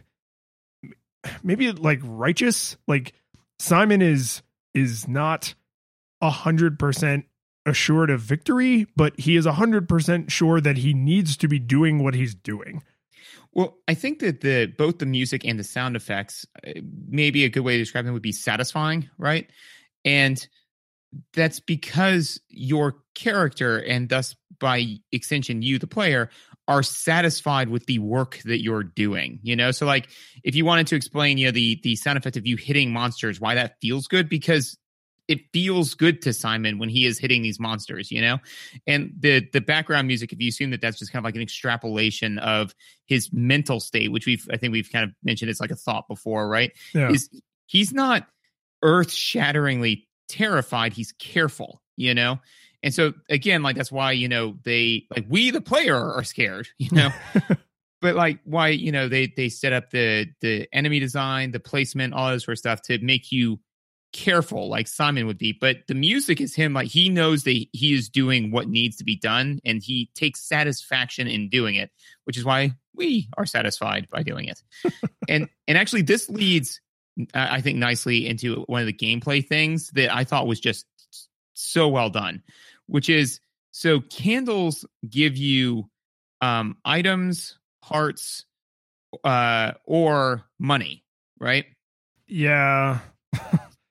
maybe like righteous. Like Simon is is not a hundred percent assured of victory, but he is a hundred percent sure that he needs to be doing what he's doing. Well, I think that the both the music and the sound effects, uh, maybe a good way to describe them would be satisfying, right? And that's because your character and thus by extension you the player are satisfied with the work that you're doing you know so like if you wanted to explain you know the the sound effect of you hitting monsters why that feels good because it feels good to Simon when he is hitting these monsters, you know? And the the background music, if you assume that that's just kind of like an extrapolation of his mental state, which we've I think we've kind of mentioned it's like a thought before, right? Yeah. Is he's not earth shatteringly terrified, he's careful, you know? And so again, like that's why, you know, they like we the player are scared, you know. but like why, you know, they they set up the the enemy design, the placement, all this sort of stuff to make you careful like Simon would be, but the music is him like he knows that he is doing what needs to be done and he takes satisfaction in doing it, which is why we are satisfied by doing it. and and actually this leads I think nicely into one of the gameplay things that I thought was just so well done, which is so candles give you um items, hearts, uh or money, right? Yeah.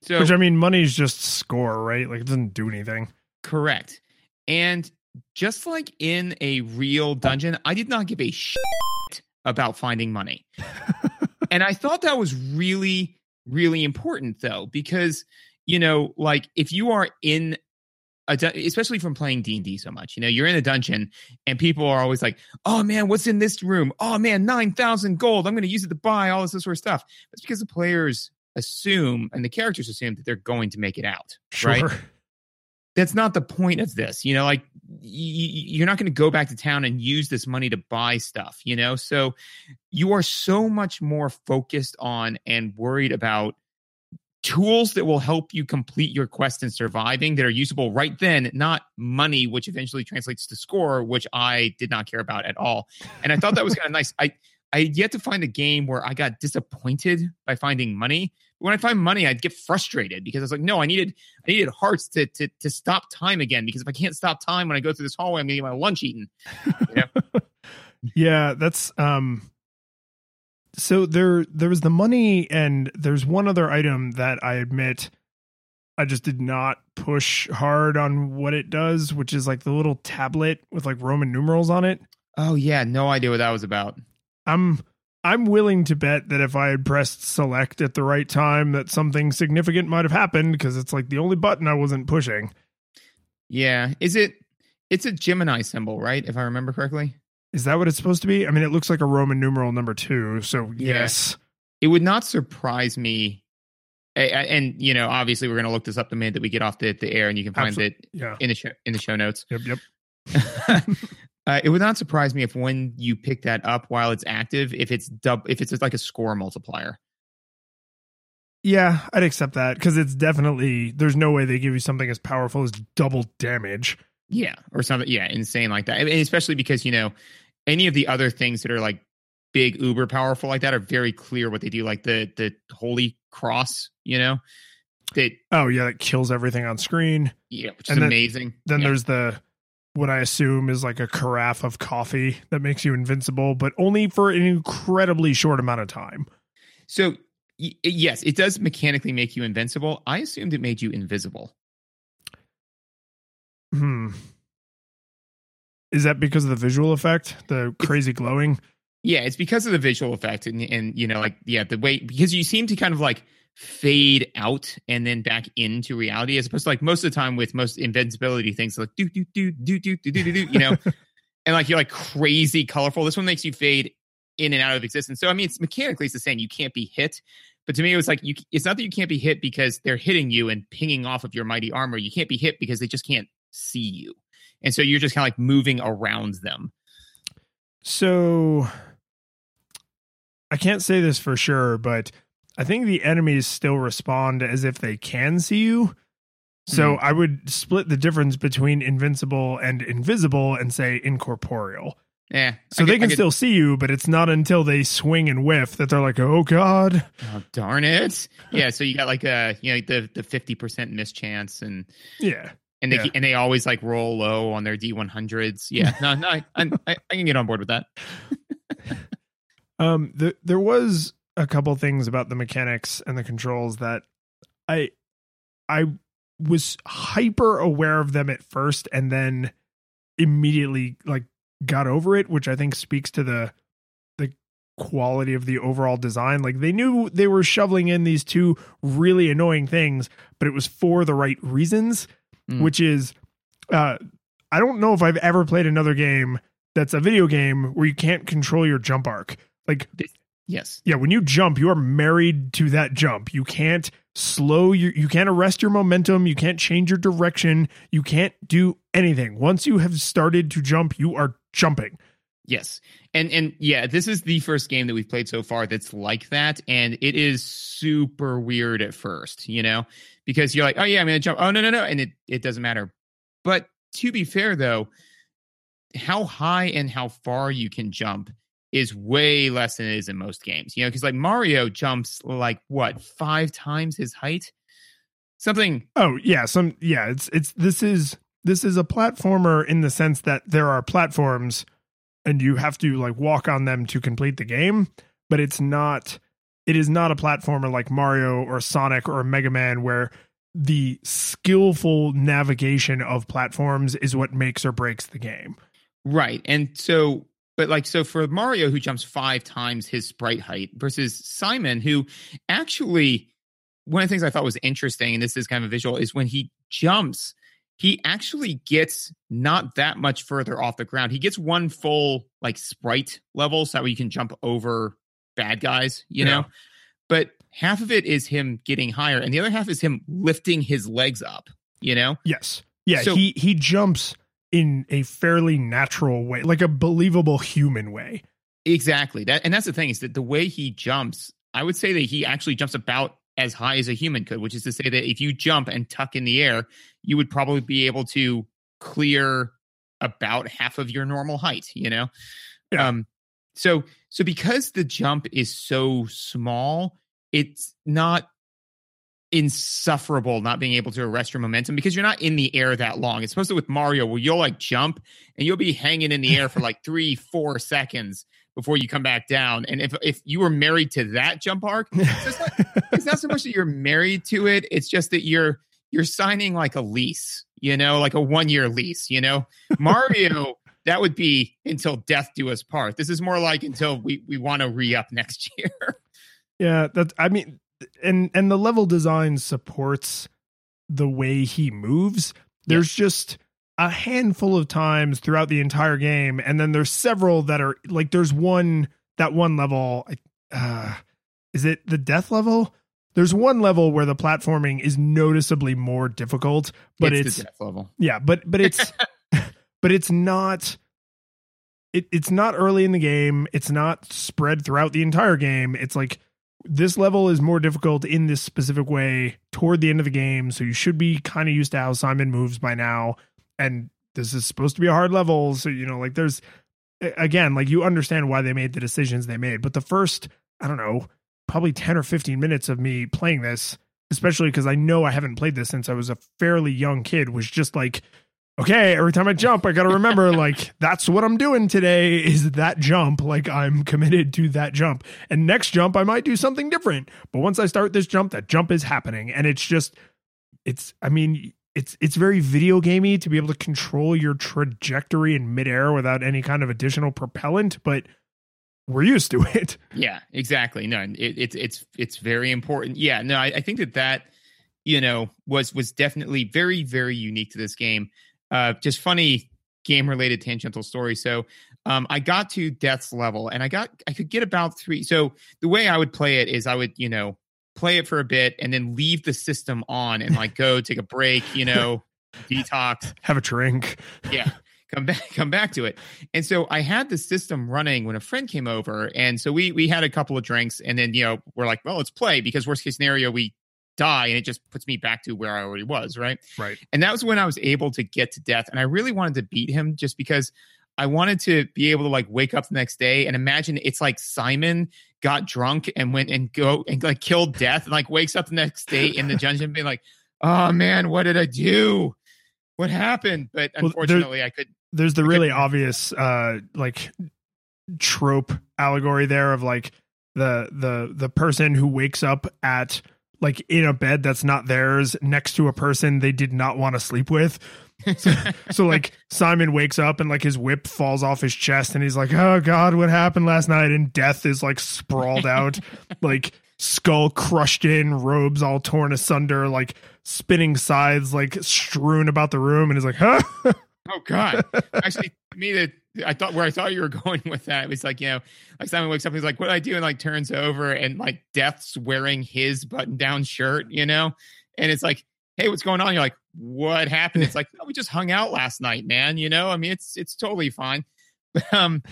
So, Which I mean, money's just score, right? Like it doesn't do anything. Correct. And just like in a real dungeon, I did not give a shit about finding money. and I thought that was really, really important though, because you know, like if you are in especially from playing D&D so much. You know, you're in a dungeon and people are always like, "Oh man, what's in this room? Oh man, 9,000 gold. I'm going to use it to buy all this, this sort of stuff." It's because the players assume and the characters assume that they're going to make it out. Sure. Right. That's not the point of this. You know, like you're not going to go back to town and use this money to buy stuff, you know? So you are so much more focused on and worried about tools that will help you complete your quest and surviving that are usable right then, not money, which eventually translates to score, which I did not care about at all. And I thought that was kind of nice. I I yet to find a game where I got disappointed by finding money. When I find money, I'd get frustrated because I was like, no, I needed I needed hearts to to to stop time again. Because if I can't stop time when I go through this hallway, I'm gonna get my lunch eaten. yeah, that's um so there there was the money and there's one other item that I admit I just did not push hard on what it does, which is like the little tablet with like Roman numerals on it. Oh yeah, no idea what that was about. I'm I'm willing to bet that if I had pressed select at the right time that something significant might have happened because it's like the only button I wasn't pushing. Yeah. Is it it's a Gemini symbol, right? If I remember correctly. Is that what it's supposed to be? I mean, it looks like a Roman numeral number 2, so Yeah. yes. it would not surprise me and you know obviously we're going to look this up the minute that we get off the, the air and you can find it Yeah. in the show in the show notes Yep, yep. uh, it would not surprise me if when you pick that up while it's active if it's dub if it's like a score multiplier Yeah, I'd accept that because it's definitely there's no way they give you something as powerful as double damage. Yeah or something yeah insane like that and especially because you know any of the other things that are like big uber powerful like that are very clear what they do like the the holy cross you know that Oh yeah, that kills everything on screen. yeah which is And then- amazing Then Yeah. there's the what I assume is like a carafe of coffee that makes you invincible, but only for an incredibly short amount of time. So y- yes, it does mechanically make you invincible. I assumed it made you invisible. Hmm. Is that because of the visual effect, the crazy glowing? Yeah, it's because of the visual effect and and you know like yeah the way because you seem to kind of like fade out and then back into reality as opposed to like most of the time with most invincibility things like do do do do do do do do do you know and like you're like crazy colorful. This one makes you fade in and out of existence. So I mean, it's mechanically it's the same. You can't be hit. But to me, it was like you. It's not that you can't be hit because they're hitting you and pinging off of your mighty armor. You can't be hit because they just can't see you, and so you're just kind of like moving around them. So I can't say this for sure, but I think the enemies still respond as if they can see you. So mm-hmm. I would split the difference between invincible and invisible and say incorporeal. Yeah. So they can still see you, but it's not until they swing and whiff that they're like, "Oh God!" Oh, darn it! Yeah. So you got like a you know the the fifty percent mischance and Yeah, and they Yeah. and they always like roll low on their D one hundreds. Yeah. No. No. I, I I can get on board with that. Um, the, there was a couple things about the mechanics and the controls that I I was hyper aware of them at first and then immediately like got over it, which I think speaks to the the quality of the overall design. Like they knew they were shoveling in these two really annoying things, but it was for the right reasons, Mm. which is uh I don't know if I've ever played another game that's a video game where you can't control your jump arc. Like Yes. yeah, when you jump, you are married to that jump. You can't slow your you can't arrest your momentum, you can't change your direction, you can't do anything. Once you have started to jump, you are jumping. Yes. And and yeah, this is the first game that we've played so far that's like that. And it is super weird at first, you know, because you're like, oh yeah, I'm gonna jump. Oh no, no, no. And it, it doesn't matter. But to be fair though, how high and how far you can jump is way less than it is in most games. You know, because like Mario jumps like what, five times his height? Something Oh, yeah, some yeah, it's it's this is this is a platformer in the sense that there are platforms and you have to like walk on them to complete the game, but it's not it is not a platformer like Mario or Sonic or Mega Man where the skillful navigation of platforms is what makes or breaks the game. Right. And so, but like, so for Mario, who jumps five times his sprite height versus Simon, who actually, one of the things I thought was interesting, and this is kind of a visual, is when he jumps, he actually gets not that much further off the ground. He gets one full like sprite level so that way you can jump over bad guys, you Yeah. know? but half of it is him getting higher, and the other half is him lifting his legs up. You know? Yes. Yeah, So- he he jumps in a fairly natural way, like a believable human way. Exactly. That and that's the thing is that the way he jumps, I would say that he actually jumps about as high as a human could, which is to say that if you jump and tuck in the air, you would probably be able to clear about half of your normal height, you know? Yeah. Um so so because the jump is so small, it's not insufferable not being able to arrest your momentum because you're not in the air that long. It's supposed to with Mario where you'll like jump and you'll be hanging in the air for like three, four seconds before you come back down. And if if you were married to that jump arc, it's not, it's not so much that you're married to it. It's just that you're you're signing like a lease, you know, like a one year lease. You know, Mario. That would be until death do us part. This is more like until we we want to re up next year. Yeah, that I mean and and the level design supports the way he moves. There's just a handful of times throughout the entire game and then there's several that are like there's one that one level uh is it the death level? There's one level where the platforming is noticeably more difficult, but it's, the death level. yeah, but but it's but it's not it, it's not early in the game. It's not spread throughout the entire game. It's like this level is more difficult in this specific way toward the end of the game. So you should be kind of used to how Simon moves by now. And this is supposed to be a hard level. So, you know, like there's, again, like you understand why they made the decisions they made. But the first, I don't know, probably 10 or 15 minutes of me playing this, especially because I know I haven't played this since I was a fairly young kid, was just like, okay, every time I jump, I got to remember, like, that's what I'm doing today is that jump. Like, I'm committed to that jump. And next jump, I might do something different. But once I start this jump, that jump is happening. And it's just, it's, I mean, it's it's very video gamey to be able to control your trajectory in midair without any kind of additional propellant, but we're used to it. Yeah, exactly. No, it, it's it's it's very important. Yeah, no, I, I think that that you know was was definitely very very unique to this game. Uh, just funny game related tangential story. So um, I got to death's level, and I got I could get about three. So the way I would play it is I would you know play it for a bit and then leave the system on and like go take a break, you know, detox, Have a drink. yeah come back come back to it and so i had the system running when a friend came over and so we we had a couple of drinks and then you know we're like well let's play because worst case scenario we die and it just puts me back to where i already was right Right. and that was when i was able to get to death and i really wanted to beat him just because i wanted to be able to like wake up the next day and imagine it's like simon got drunk and went and go and like killed death and like wakes up the next day in the dungeon being like oh man what did i do? What happened? But Well, there- unfortunately i could There's the really obvious uh like trope allegory there of like the the the person who wakes up at like in a bed that's not theirs next to a person they did not want to sleep with. So, so like Simon wakes up and like his whip falls off his chest and he's like, "Oh god, what happened last night?" and death is like sprawled out, like skull crushed in, robes all torn asunder, like spinning scythes like strewn about the room and he's like, "Huh?" Oh God! Actually, me that I thought where I thought you were going with that it was like you know, like Simon wakes up, he's like, "What do I do?" and like turns over, and like Death's wearing his button-down shirt, you know, and it's like, "Hey, what's going on?" You're like, "What happened?" It's like, "No, we just hung out last night, man." You know, I mean, it's it's totally fine. Um,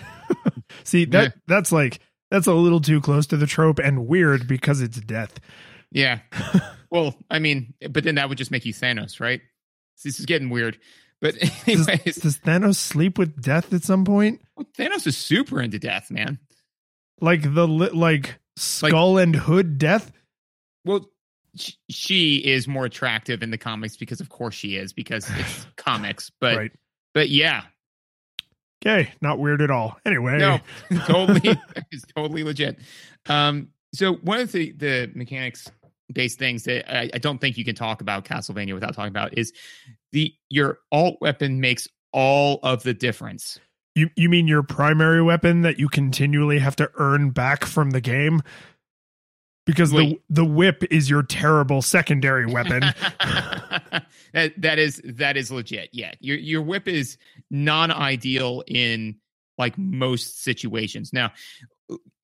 See that Yeah. that's like that's a little too close to the trope and weird because it's death. yeah. Well, I mean, but then that would just make you Thanos, right? This is getting weird. But Does, anyways, does Thanos sleep with death at some point? Thanos is super into death, man. Like the like skull and hood death? Well, she is more attractive in the comics because, of course, she is because it's comics. But right. but yeah, Okay, not weird at all. Anyway, no, totally, it's totally legit. Um, so one of the the mechanics based things that I, I don't think you can talk about Castlevania without talking about is the your alt weapon makes all of the difference. you you mean your primary weapon that you continually have to earn back from the game? Because Wait. the the whip is your terrible secondary weapon. that that is that is legit. Yeah, your your whip is non ideal in like most situations. Now,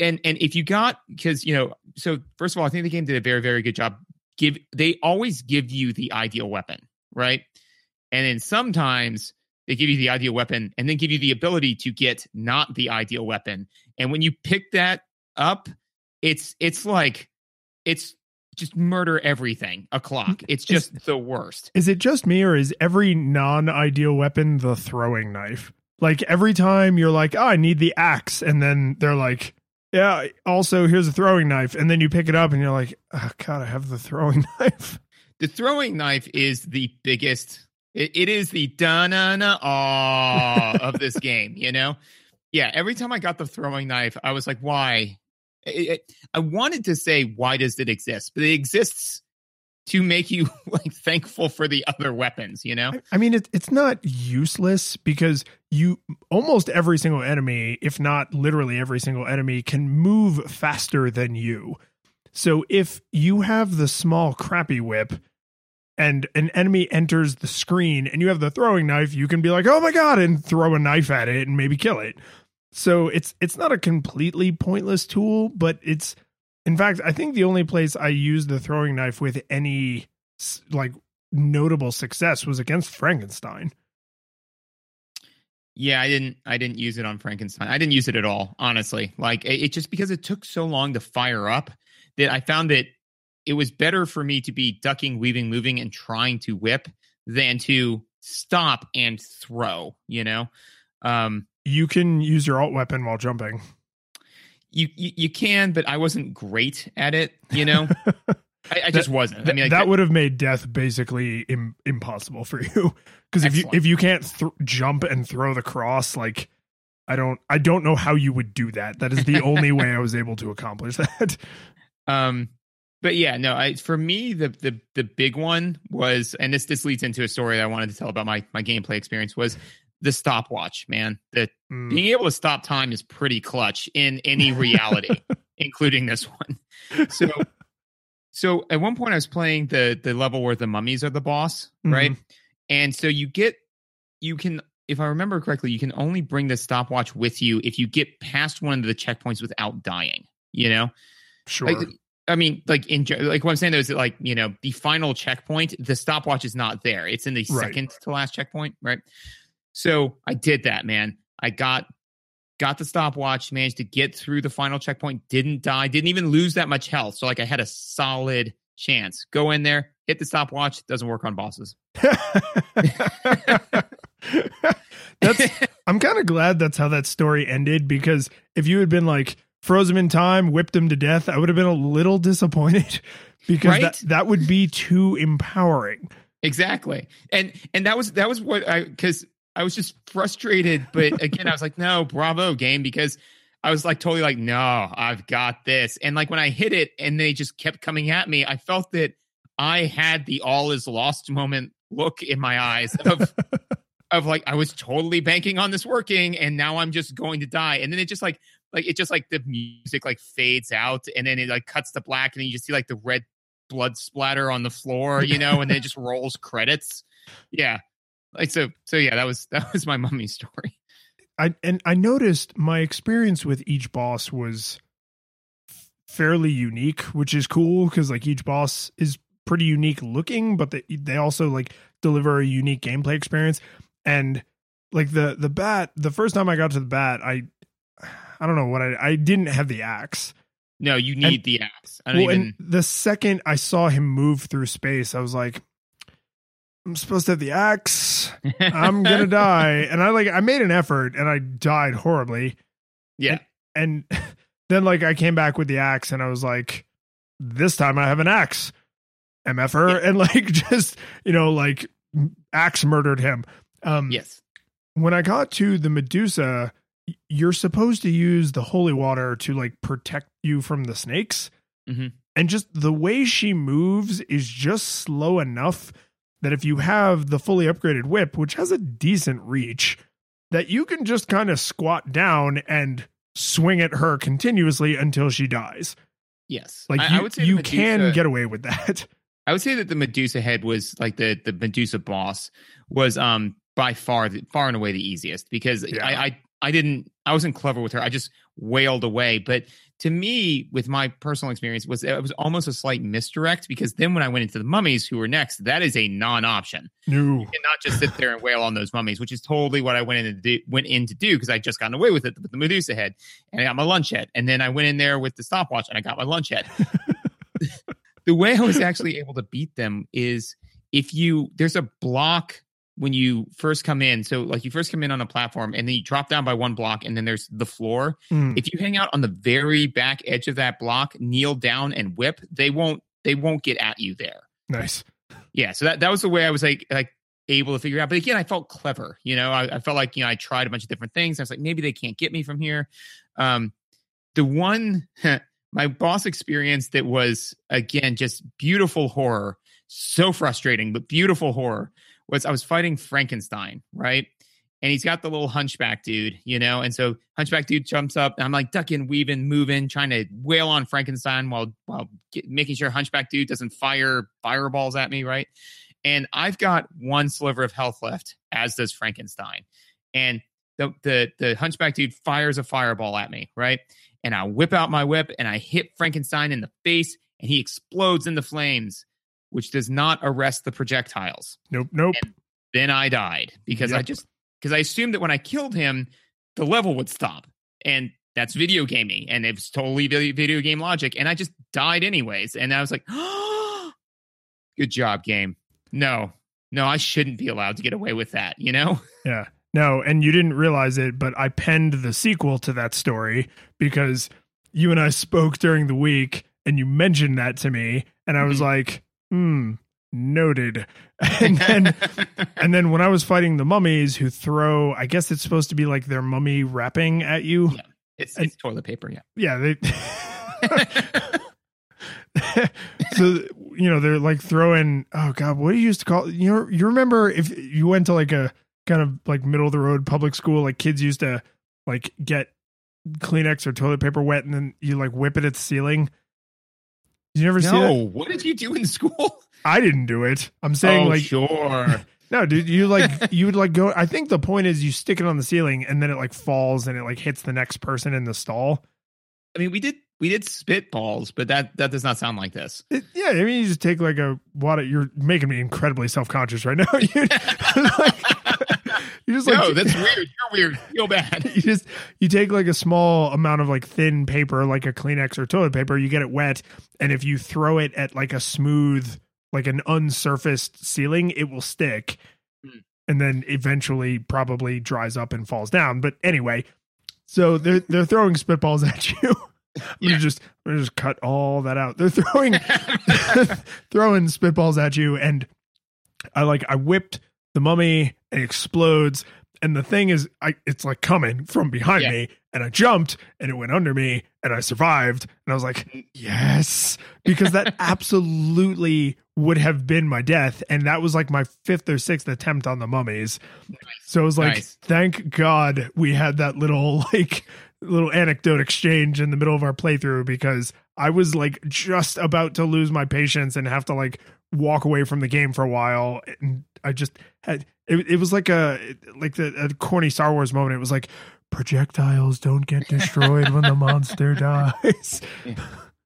and and if you got because you know, so first of all, I think the game did a very very good job. Give they always give you the ideal weapon, right? And then sometimes they give you the ideal weapon and then give you the ability to get not the ideal weapon. And when you pick that up, it's it's like it's just murder everything o'clock. It's just Is- the worst. Is it just me or is every non-ideal weapon the throwing knife? Like every time you're like, "Oh, I need the axe," and then they're like, "Yeah, also here's a throwing knife," and then you pick it up and you're like, "Oh God, I have the throwing knife." The throwing knife is the biggest. It, it is the da na na aw of this game. You know, yeah. Every time I got the throwing knife, I was like, "Why?" It- I wanted to say, "Why does it exist?" But it exists to make you like thankful for the other weapons. You know, I- I mean, it, it's not useless because you almost every single enemy, if not literally every single enemy, can move faster than you. So if you have the small crappy whip and an enemy enters the screen and you have the throwing knife, you can be like, "Oh my god!" and throw a knife at it and maybe kill it. So it's it's not a completely pointless tool, but it's in fact, I think the only place I used the throwing knife with any like notable success was against Frankenstein. Yeah, I didn't. I didn't use it on Frankenstein. I didn't use it at all, honestly. Like it, it just because it took so long to fire up that I found that it was better for me to be ducking, weaving, moving, and trying to whip than to stop and throw. You know, um, You can use your alt weapon while jumping. you, you you can, but I wasn't great at it. You know, I, I just wasn't. I mean, like, that would have made death basically Im- impossible for you because if you if you can't th- jump and throw the cross, like I don't I don't know how you would do that. That is the only way I was able to accomplish that. Um, but yeah, no, I for me the the the big one was, and this this leads into a story that I wanted to tell about my my gameplay experience was the stopwatch. Man, the Mm. being able to stop time is pretty clutch in any reality, including this one. So, so at one point I was playing the the level where the mummies are the boss, right? And so you get you can if I remember correctly, you can only bring the stopwatch with you if you get past one of the checkpoints without dying. You know, Sure. like, I mean, like in like what I'm saying though is that like you know the final checkpoint, the stopwatch is not there. It's in the Right. second to last checkpoint, right? So I did that, man. I got got the stopwatch, managed to get through the final checkpoint, didn't die, didn't even lose that much health. So like I had a solid chance. Go in there, hit the stopwatch. Doesn't work on bosses. that's I'm kind of glad that's how that story ended because if you had been like froze him in time, whipped him to death, I would have been a little disappointed because Right? that that would be too empowering. Exactly. And and that was that was what I because I was just frustrated, but again, I was like, no, bravo, game, because I was like totally like, no, I've got this. And like when I hit it and they just kept coming at me, I felt that I had the all is lost moment look in my eyes of of like I was totally banking on this working and now I'm just going to die. And then it just like like it just like the music like fades out and then it like cuts to black and then you just see like the red blood splatter on the floor, you know, and then it just rolls credits. Yeah. Like so so yeah, that was that was my mummy story. I and I noticed my experience with each boss was fairly unique, which is cool because like each boss is pretty unique looking, but they they also like deliver a unique gameplay experience. And like the the bat, the first time I got to the bat, I I don't know what I I didn't have the axe. No, you need And- the axe. Well, even and the second I saw him move through space, I was like, I'm supposed to have the axe. I'm gonna die. And I like I made an effort and I died horribly. Yeah. And then like I came back with the axe and I was like, this time I have an axe. MFR Yeah. and like just, you know, like axe murdered him. Um Yes. when I got to the Medusa, you're supposed to use the holy water to like protect you from the snakes. Mhm. And just the way she moves is just slow enough that if you have the fully upgraded whip, which has a decent reach, that you can just kind of squat down and swing at her continuously until she dies. Yes. Like I, you, I would say you Medusa- can get away with that. I would say that the Medusa head was like the the Medusa boss was um by far the, far and away the easiest because Yeah. I, I I didn't I wasn't clever with her. I just wailed away. But to me, with my personal experience, was it was almost a slight misdirect because then when I went into the mummies who were next, that is a non-option. No. You cannot just sit there and wail on those mummies, which is totally what I went in to do, went in to do because I just gotten away with it with the Medusa head and I got my lunch head, and then I went in there with the stopwatch and I got my lunch head. the way I was actually able to beat them is if you there's a block when you first come in. So like you first come in on a platform and then you drop down by one block and then there's the floor. Mm. If you hang out on the very back edge of that block, kneel down and whip, they won't they won't get at you there. Nice. Yeah. So that, that was the way I was like like able to figure out. But again, I felt clever. You know, I, I felt like, you know, I tried a bunch of different things. I was like, maybe they can't get me from here. Um the one my boss experience that was again just beautiful horror, so frustrating, but beautiful horror was I was fighting Frankenstein, right? And he's got the little hunchback dude, you know, and so hunchback dude jumps up, and I'm like ducking, weaving, moving, trying to wail on Frankenstein while while get, making sure hunchback dude doesn't fire fireballs at me, right? And I've got one sliver of health left, as does Frankenstein, and the the the hunchback dude fires a fireball at me, right? And I whip out my whip and I hit Frankenstein in the face, and he explodes in the flames which does not arrest the projectiles. Nope. Nope. And then I died because I just because I assumed that when I killed him, the level would stop, and that's video gaming, and it's totally video game logic, and I just died anyways, and I was like, "Good job, game." No, no, I shouldn't be allowed to get away with that. You know? Yeah. No, and you didn't realize it, but I penned the sequel to that story because you and I spoke during the week and you mentioned that to me and I was Mhm. like, "Hmm, noted." And then and then when I was fighting the mummies who throw, I guess it's supposed to be like their mummy wrapping at you. Yeah. it's, it's toilet paper. Yeah. Yeah, they so you know they're like throwing oh god what do you used to call you know you remember if you went to like a kind of like middle of the road public school like kids used to like get kleenex or toilet paper wet and then you like whip it at the ceiling Did you never see that no, what did you do in school? i didn't do it i'm saying oh, like sure. no dude you like you would like go i think the point is you stick it on the ceiling and then it like falls and it like hits the next person in the stall I mean, we did we did spitballs, but that that does not sound like this. It, yeah, I mean, you just take like a water. You're making me incredibly self conscious right now. you, like, you just like no, that's weird. You're weird. Feel bad. you just you take like a small amount of like thin paper, like a Kleenex or toilet paper. You get it wet, and if you throw it at like a smooth, like an unsurfaced ceiling, it will stick, Hmm. and then eventually probably dries up and falls down. But anyway, so they're they're throwing spitballs at you. I'm Yeah. gonna just I'm gonna just cut all that out. They're throwing throwing spitballs at you and I like I whipped the mummy and it explodes. And the thing is I it's like coming from behind Yeah. me and I jumped and it went under me and I survived. And I was like yes. Because that absolutely would have been my death. And that was like my fifth or sixth attempt on the mummies. So it was like Nice. thank god we had that little like little anecdote exchange in the middle of our playthrough because I was like just about to lose my patience and have to like walk away from the game for a while and I just had it, it was like a like the a corny Star Wars moment it was like projectiles don't get destroyed when the monster dies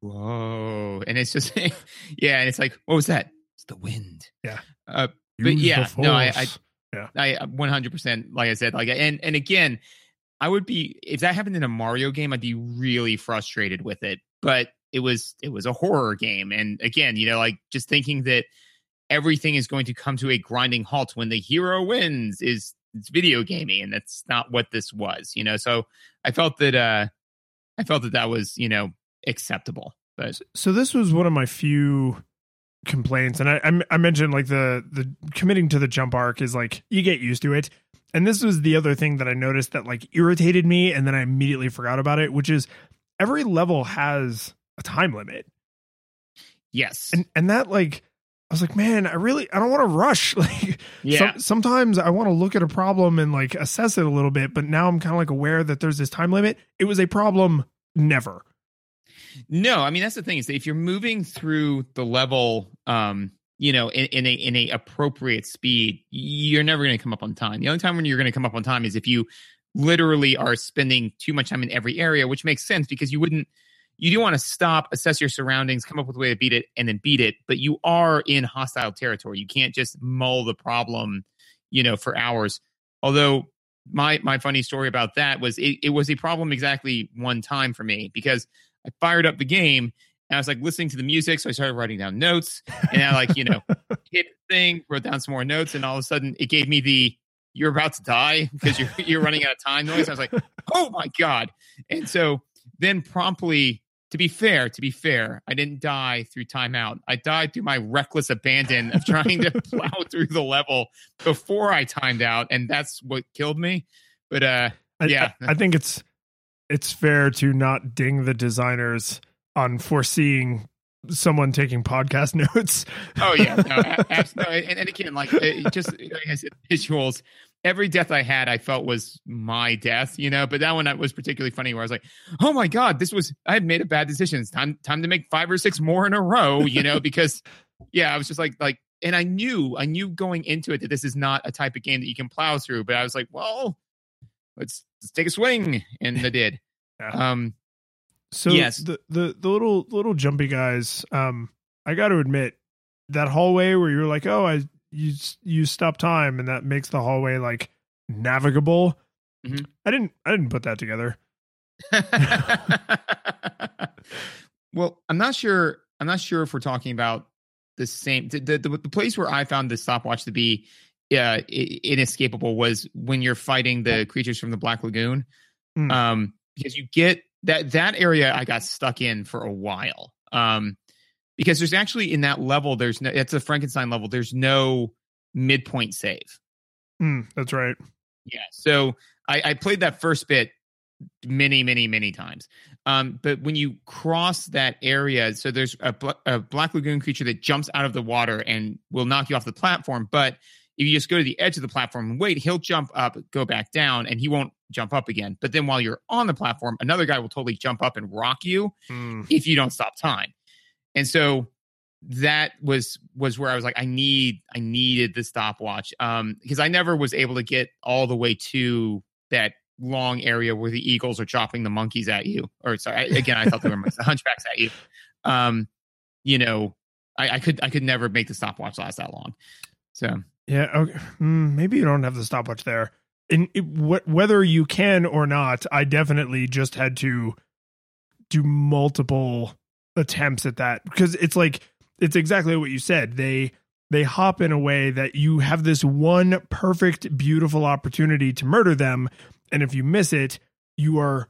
Whoa. And it's just yeah, and it's like, what was that? It's the wind. Yeah. Uh But Use yeah, no, I- I yeah I 100% like I said like and and again, I would be if that happened in a Mario game, I'd be really frustrated with it. But it was it was a horror game and again, you know, like just thinking that everything is going to come to a grinding halt when the hero wins is it's video gaming and that's not what this was, you know. So I felt that uh I felt that that was, you know, acceptable. But so this was one of my few complaints and I, I I mentioned like the the committing to the jump arc is like you get used to it and this was the other thing that I noticed that like irritated me and then I immediately forgot about it which is every level has a time limit yes. and and that like I was like man I really I don't want to rush like yeah. some, sometimes I want to look at a problem and like assess it a little bit but now I'm kind of like aware that there's this time limit it was a problem never No, I mean that's the thing is that if you're moving through the level, um, you know, in, in a in a appropriate speed, you're never going to come up on time. The only time when you're going to come up on time is if you literally are spending too much time in every area, which makes sense because you wouldn't you do want to stop, assess your surroundings, come up with a way to beat it, and then beat it. But you are in hostile territory. You can't just mull the problem, you know, for hours. Although my my funny story about that was it, it was a problem exactly one time for me because I fired up the game and I was like listening to the music, so I started writing down notes, and I like you know hit the thing, wrote down some more notes, and all of a sudden it gave me the "you're about to die" because you're you're running out of time noise. I was like, oh my god! And so then promptly to be fair, to be fair, I didn't die through timeout. I died through my reckless abandon of trying to plow through the level before I timed out, and that's what killed me. But uh, yeah, I, I, think it's it's fair to not ding the designers on foreseeing someone taking podcast notes. oh yeah, no, absolutely. And, and again, like just like I said, visuals every death I had, I felt was my death, you know. But that one was particularly funny, where I was like, "Oh my god, this was I had made a bad decision. It's time time to make five or six more in a row," you know, because yeah, I was just like like, and I knew I knew going into it that this is not a type of game that you can plow through. But I was like, well, let's let's take a swing, and I did. Um, so yes, the the the little little jumpy guys. Um, I got to admit that hallway where you're like, oh, I you you stop time and that makes the hallway like navigable. Mm-hmm. I didn't I didn't put that together. well, I'm not sure. I'm not sure if we're talking about the same. The the, the place where I found the stopwatch to be uh, inescapable was when you're fighting the creatures from the Black Lagoon, mm. um, because you get that that area I got stuck in for a while. Um, because there's actually in that level there's no it's a frankenstein level there's no midpoint save. Mm, that's right. Yeah so I, I played that first bit many many many times. Um, but when you cross that area so there's a, a black lagoon creature that jumps out of the water and will knock you off the platform but if you just go to the edge of the platform and wait he'll jump up go back down and he won't jump up again. But then while you're on the platform another guy will totally jump up and rock you mm. if you don't stop time and so that was was where I was like, I need I needed the stopwatch. Um, because I never was able to get all the way to that long area where the eagles are chopping the monkeys at you. Or sorry, again, I thought they were the hunchbacks at you. Um, you know, I, I could I could never make the stopwatch last that long. So yeah, okay. Mm, maybe you don't have the stopwatch there. In whether you can or not, I definitely just had to do multiple attempts at that because it's like it's exactly what you said. They they hop in a way that you have this one perfect beautiful opportunity to murder them and if you miss it, you are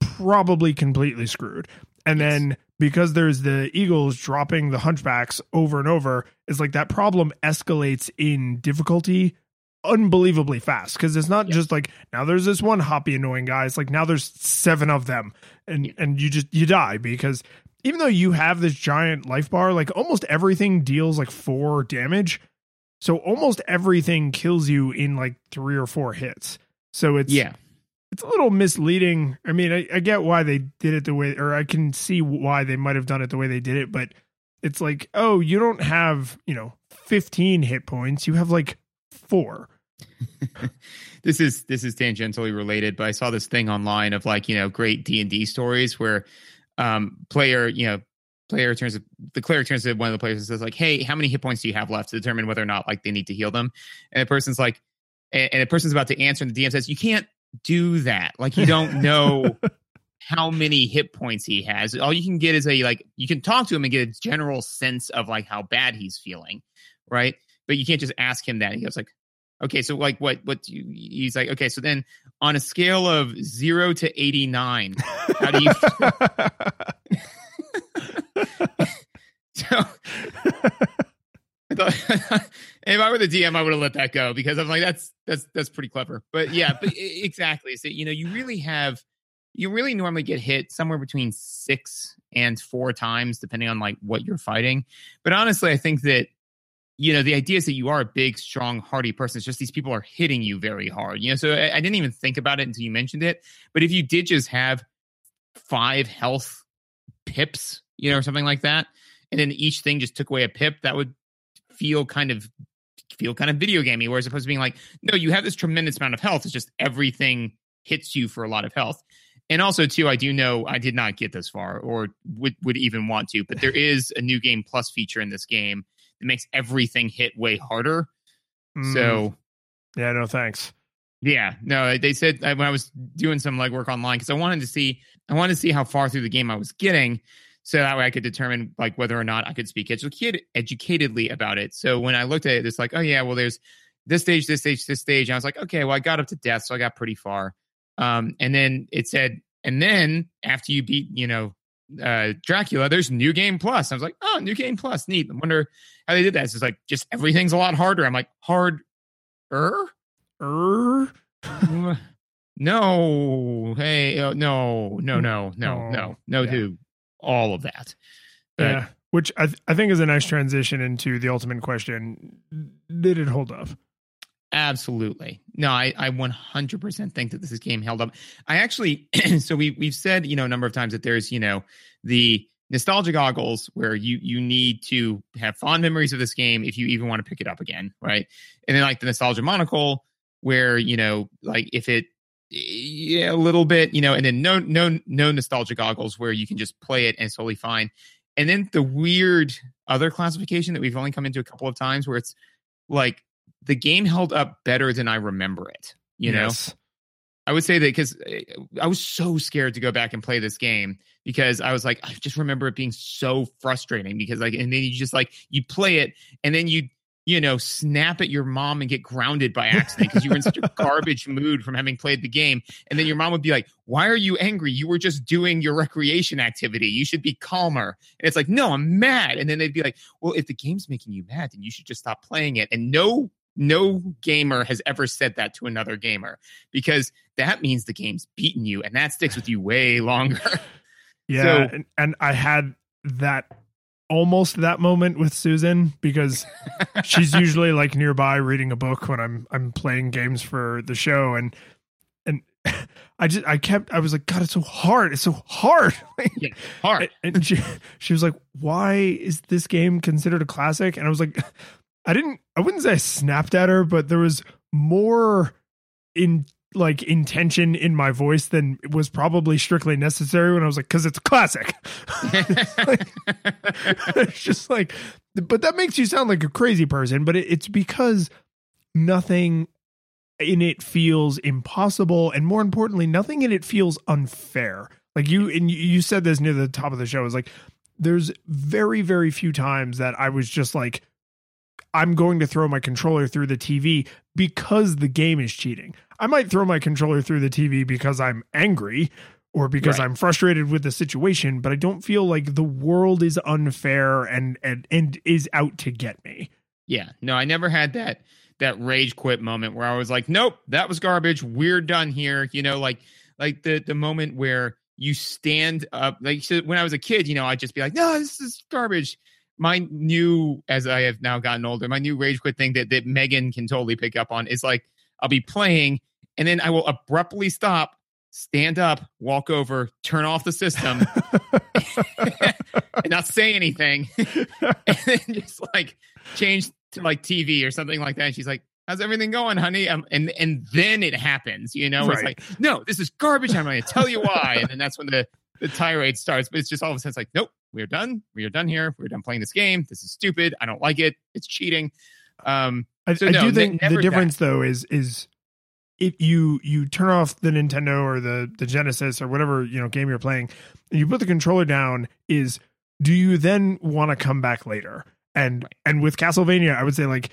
probably completely screwed. And yes. then because there's the eagles dropping the hunchbacks over and over, it's like that problem escalates in difficulty unbelievably fast because it's not just like now there's this one hoppy annoying guy it's like now there's seven of them and and you just you die because even though you have this giant life bar, like almost everything deals like four damage. So almost everything kills you in like three or four hits. So it's yeah, it's a little misleading. I mean, I, I get why they did it the way, or I can see why they might have done it the way they did it, but it's like, oh, you don't have you know 15 hit points, you have like four. this is this is tangentially related, but I saw this thing online of like you know great D and D stories where um, player, you know, player turns to, the cleric turns to one of the players and says like, "Hey, how many hit points do you have left to determine whether or not like they need to heal them?" And the person's like, and, and the person's about to answer, and the DM says, "You can't do that. Like, you don't know." how many hit points he has. All you can get is a like you can talk to him and get a general sense of like how bad he's feeling, right? But you can't just ask him that. He goes like, okay, so like what what you, he's like, okay, so then on a scale of zero to eighty nine, how do you? so I thought if I were the DM, I would have let that go because I'm like, that's that's that's pretty clever. But yeah, but exactly. So you know, you really have you really normally get hit somewhere between six and four times, depending on like what you're fighting. But honestly, I think that you know, the idea is that you are a big, strong, hardy person. It's just these people are hitting you very hard. You know, so I, I didn't even think about it until you mentioned it. But if you did just have five health pips, you know, or something like that, and then each thing just took away a pip, that would feel kind of feel kind of video gamey, where as opposed to being like, no, you have this tremendous amount of health. It's just everything hits you for a lot of health. And also, too, I do know I did not get this far or would, would even want to, but there is a new game plus feature in this game that makes everything hit way harder. Mm. So, yeah, no thanks. Yeah, no, they said when I was doing some legwork online because I wanted to see, I wanted to see how far through the game I was getting, so that way I could determine like whether or not I could speak educated, educatedly about it. So when I looked at it, it's like, oh yeah, well, there's this stage, this stage, this stage. And I was like, okay, well, I got up to death, so I got pretty far. Um, and then it said, and then after you beat, you know, uh, Dracula, there's New Game Plus. I was like, oh, New Game Plus, neat. I wonder how they did that. It's just like, just everything's a lot harder. I'm like, hard, er, er, no, hey, uh, no, no, no, no, no, no, yeah. to all of that. But, yeah, which I th- I think is a nice transition into the ultimate question: Did it hold up? Absolutely. No, I, I 100% think that this game held up. I actually, so we, we've said, you know, a number of times that there's, you know, the nostalgia goggles where you, you need to have fond memories of this game if you even want to pick it up again. Right. And then like the nostalgia monocle where, you know, like if it, yeah, a little bit, you know, and then no, no, no nostalgia goggles where you can just play it and it's totally fine. And then the weird other classification that we've only come into a couple of times where it's like, the game held up better than I remember it. You Yes. know, I would say that because eh, I was so scared to go back and play this game because I was like, I just remember it being so frustrating because like, and then you just like you play it and then you you know snap at your mom and get grounded by accident because you were in such a garbage mood from having played the game, and then your mom would be like, "Why are you angry? You were just doing your recreation activity. You should be calmer." And it's like, "No, I'm mad." And then they'd be like, "Well, if the game's making you mad, then you should just stop playing it." And no no gamer has ever said that to another gamer because that means the game's beaten you and that sticks with you way longer. Yeah, So- and, and I had that almost that moment with Susan because she's usually like nearby reading a book when I'm I'm playing games for the show and and I just I kept I was like God it's so hard it's so hard yeah, hard. and she she was like why is this game considered a classic and I was like I didn't I wouldn't say I snapped at her but there was more in like intention in my voice than was probably strictly necessary when I was like cuz it's a classic. It's just like but that makes you sound like a crazy person but it, it's because nothing in it feels impossible and more importantly nothing in it feels unfair. Like you and you- you said this near the top of the show is like there's very very few times that i was just like i'm going to throw my controller through the tv because the game is cheating i might throw my controller through the tv because i'm angry or because Right. i'm frustrated with the situation but i don't feel like the world is unfair and and and is out to get me Yeah, no, I never had that that rage quit moment where I was like, "Nope, that was garbage. We're done here." You know, like like the the moment where you stand up. Like so when I was a kid, you know, I'd just be like, "No, this is garbage." My new, as I have now gotten older, my new rage quit thing that that Megan can totally pick up on is like I'll be playing and then I will abruptly stop, stand up, walk over, turn off the system, and not say anything, and then just like change to like TV or something like that. And she's like, "How's everything going, honey?" Um, and and then it happens. You know, it's like, "No, this is garbage. I'm going to tell you why." And then that's when the the tirade starts. But it's just all of a sudden it's like, "Nope, we're done. We are done here. We're done playing this game. This is stupid. I don't like it. It's cheating." Um, I, So I no, do think the that. difference though is is if you you turn off the Nintendo or the the Genesis or whatever you know game you're playing, and you put the controller down, is do you then want to come back later? And Right. and with Castlevania, I would say like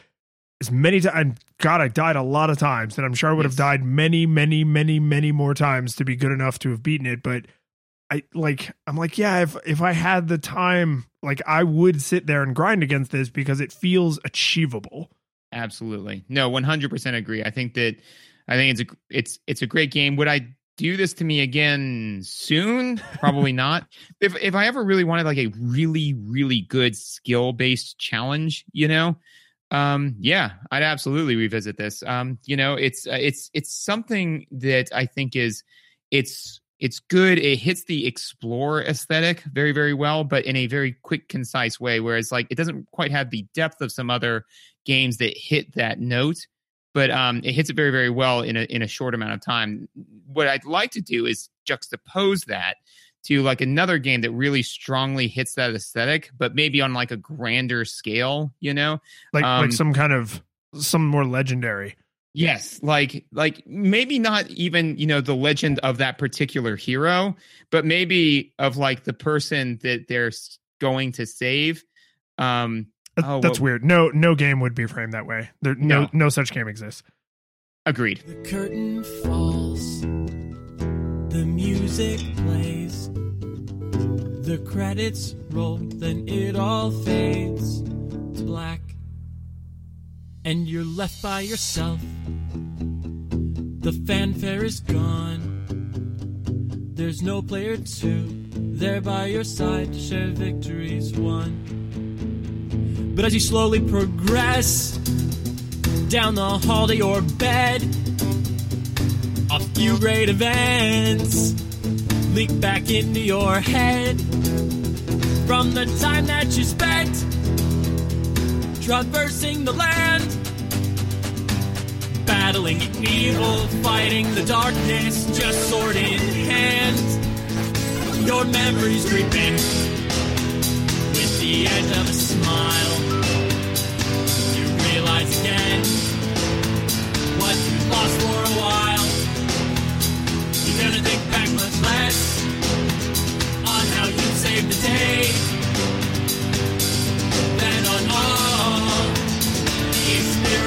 as many times. God, I died a lot of times, and I'm sure I would have died many, many, many, many more times to be good enough to have beaten it. But I like I'm like, yeah, if if I had the time, like I would sit there and grind against this because it feels achievable. Absolutely. No, 100% agree. I think that I think it's a it's it's a great game. Would I do this to me again soon? Probably not. If if I ever really wanted like a really really good skill-based challenge, you know, um yeah, I'd absolutely revisit this. Um you know, it's uh, it's it's something that I think is it's it's good. It hits the explore aesthetic very, very well, but in a very quick, concise way. Whereas, like, it doesn't quite have the depth of some other games that hit that note, but um, it hits it very, very well in a in a short amount of time. What I'd like to do is juxtapose that to like another game that really strongly hits that aesthetic, but maybe on like a grander scale. You know, like Um, like some kind of some more legendary. Yes, like like maybe not even, you know, the legend of that particular hero, but maybe of like the person that they're going to save. Um That- Oh, That's well- weird. No no game would be framed that way. There no No. no such game exists. agreed. The curtain falls, the music plays, the credits roll, then it all fades to black, and you're left by yourself. The fanfare is gone, there's no player two there by your side to share victories won. But as you slowly progress, down the hall to your bed. A few great events leak back into your head from the time that you spent traversing the land. Battling evil, fighting the darkness, just sword in hand. Your memories creeping with the edge of a smile. You realize again what you lost for a while. You're gonna think back much less on how you saved the day than on all. Please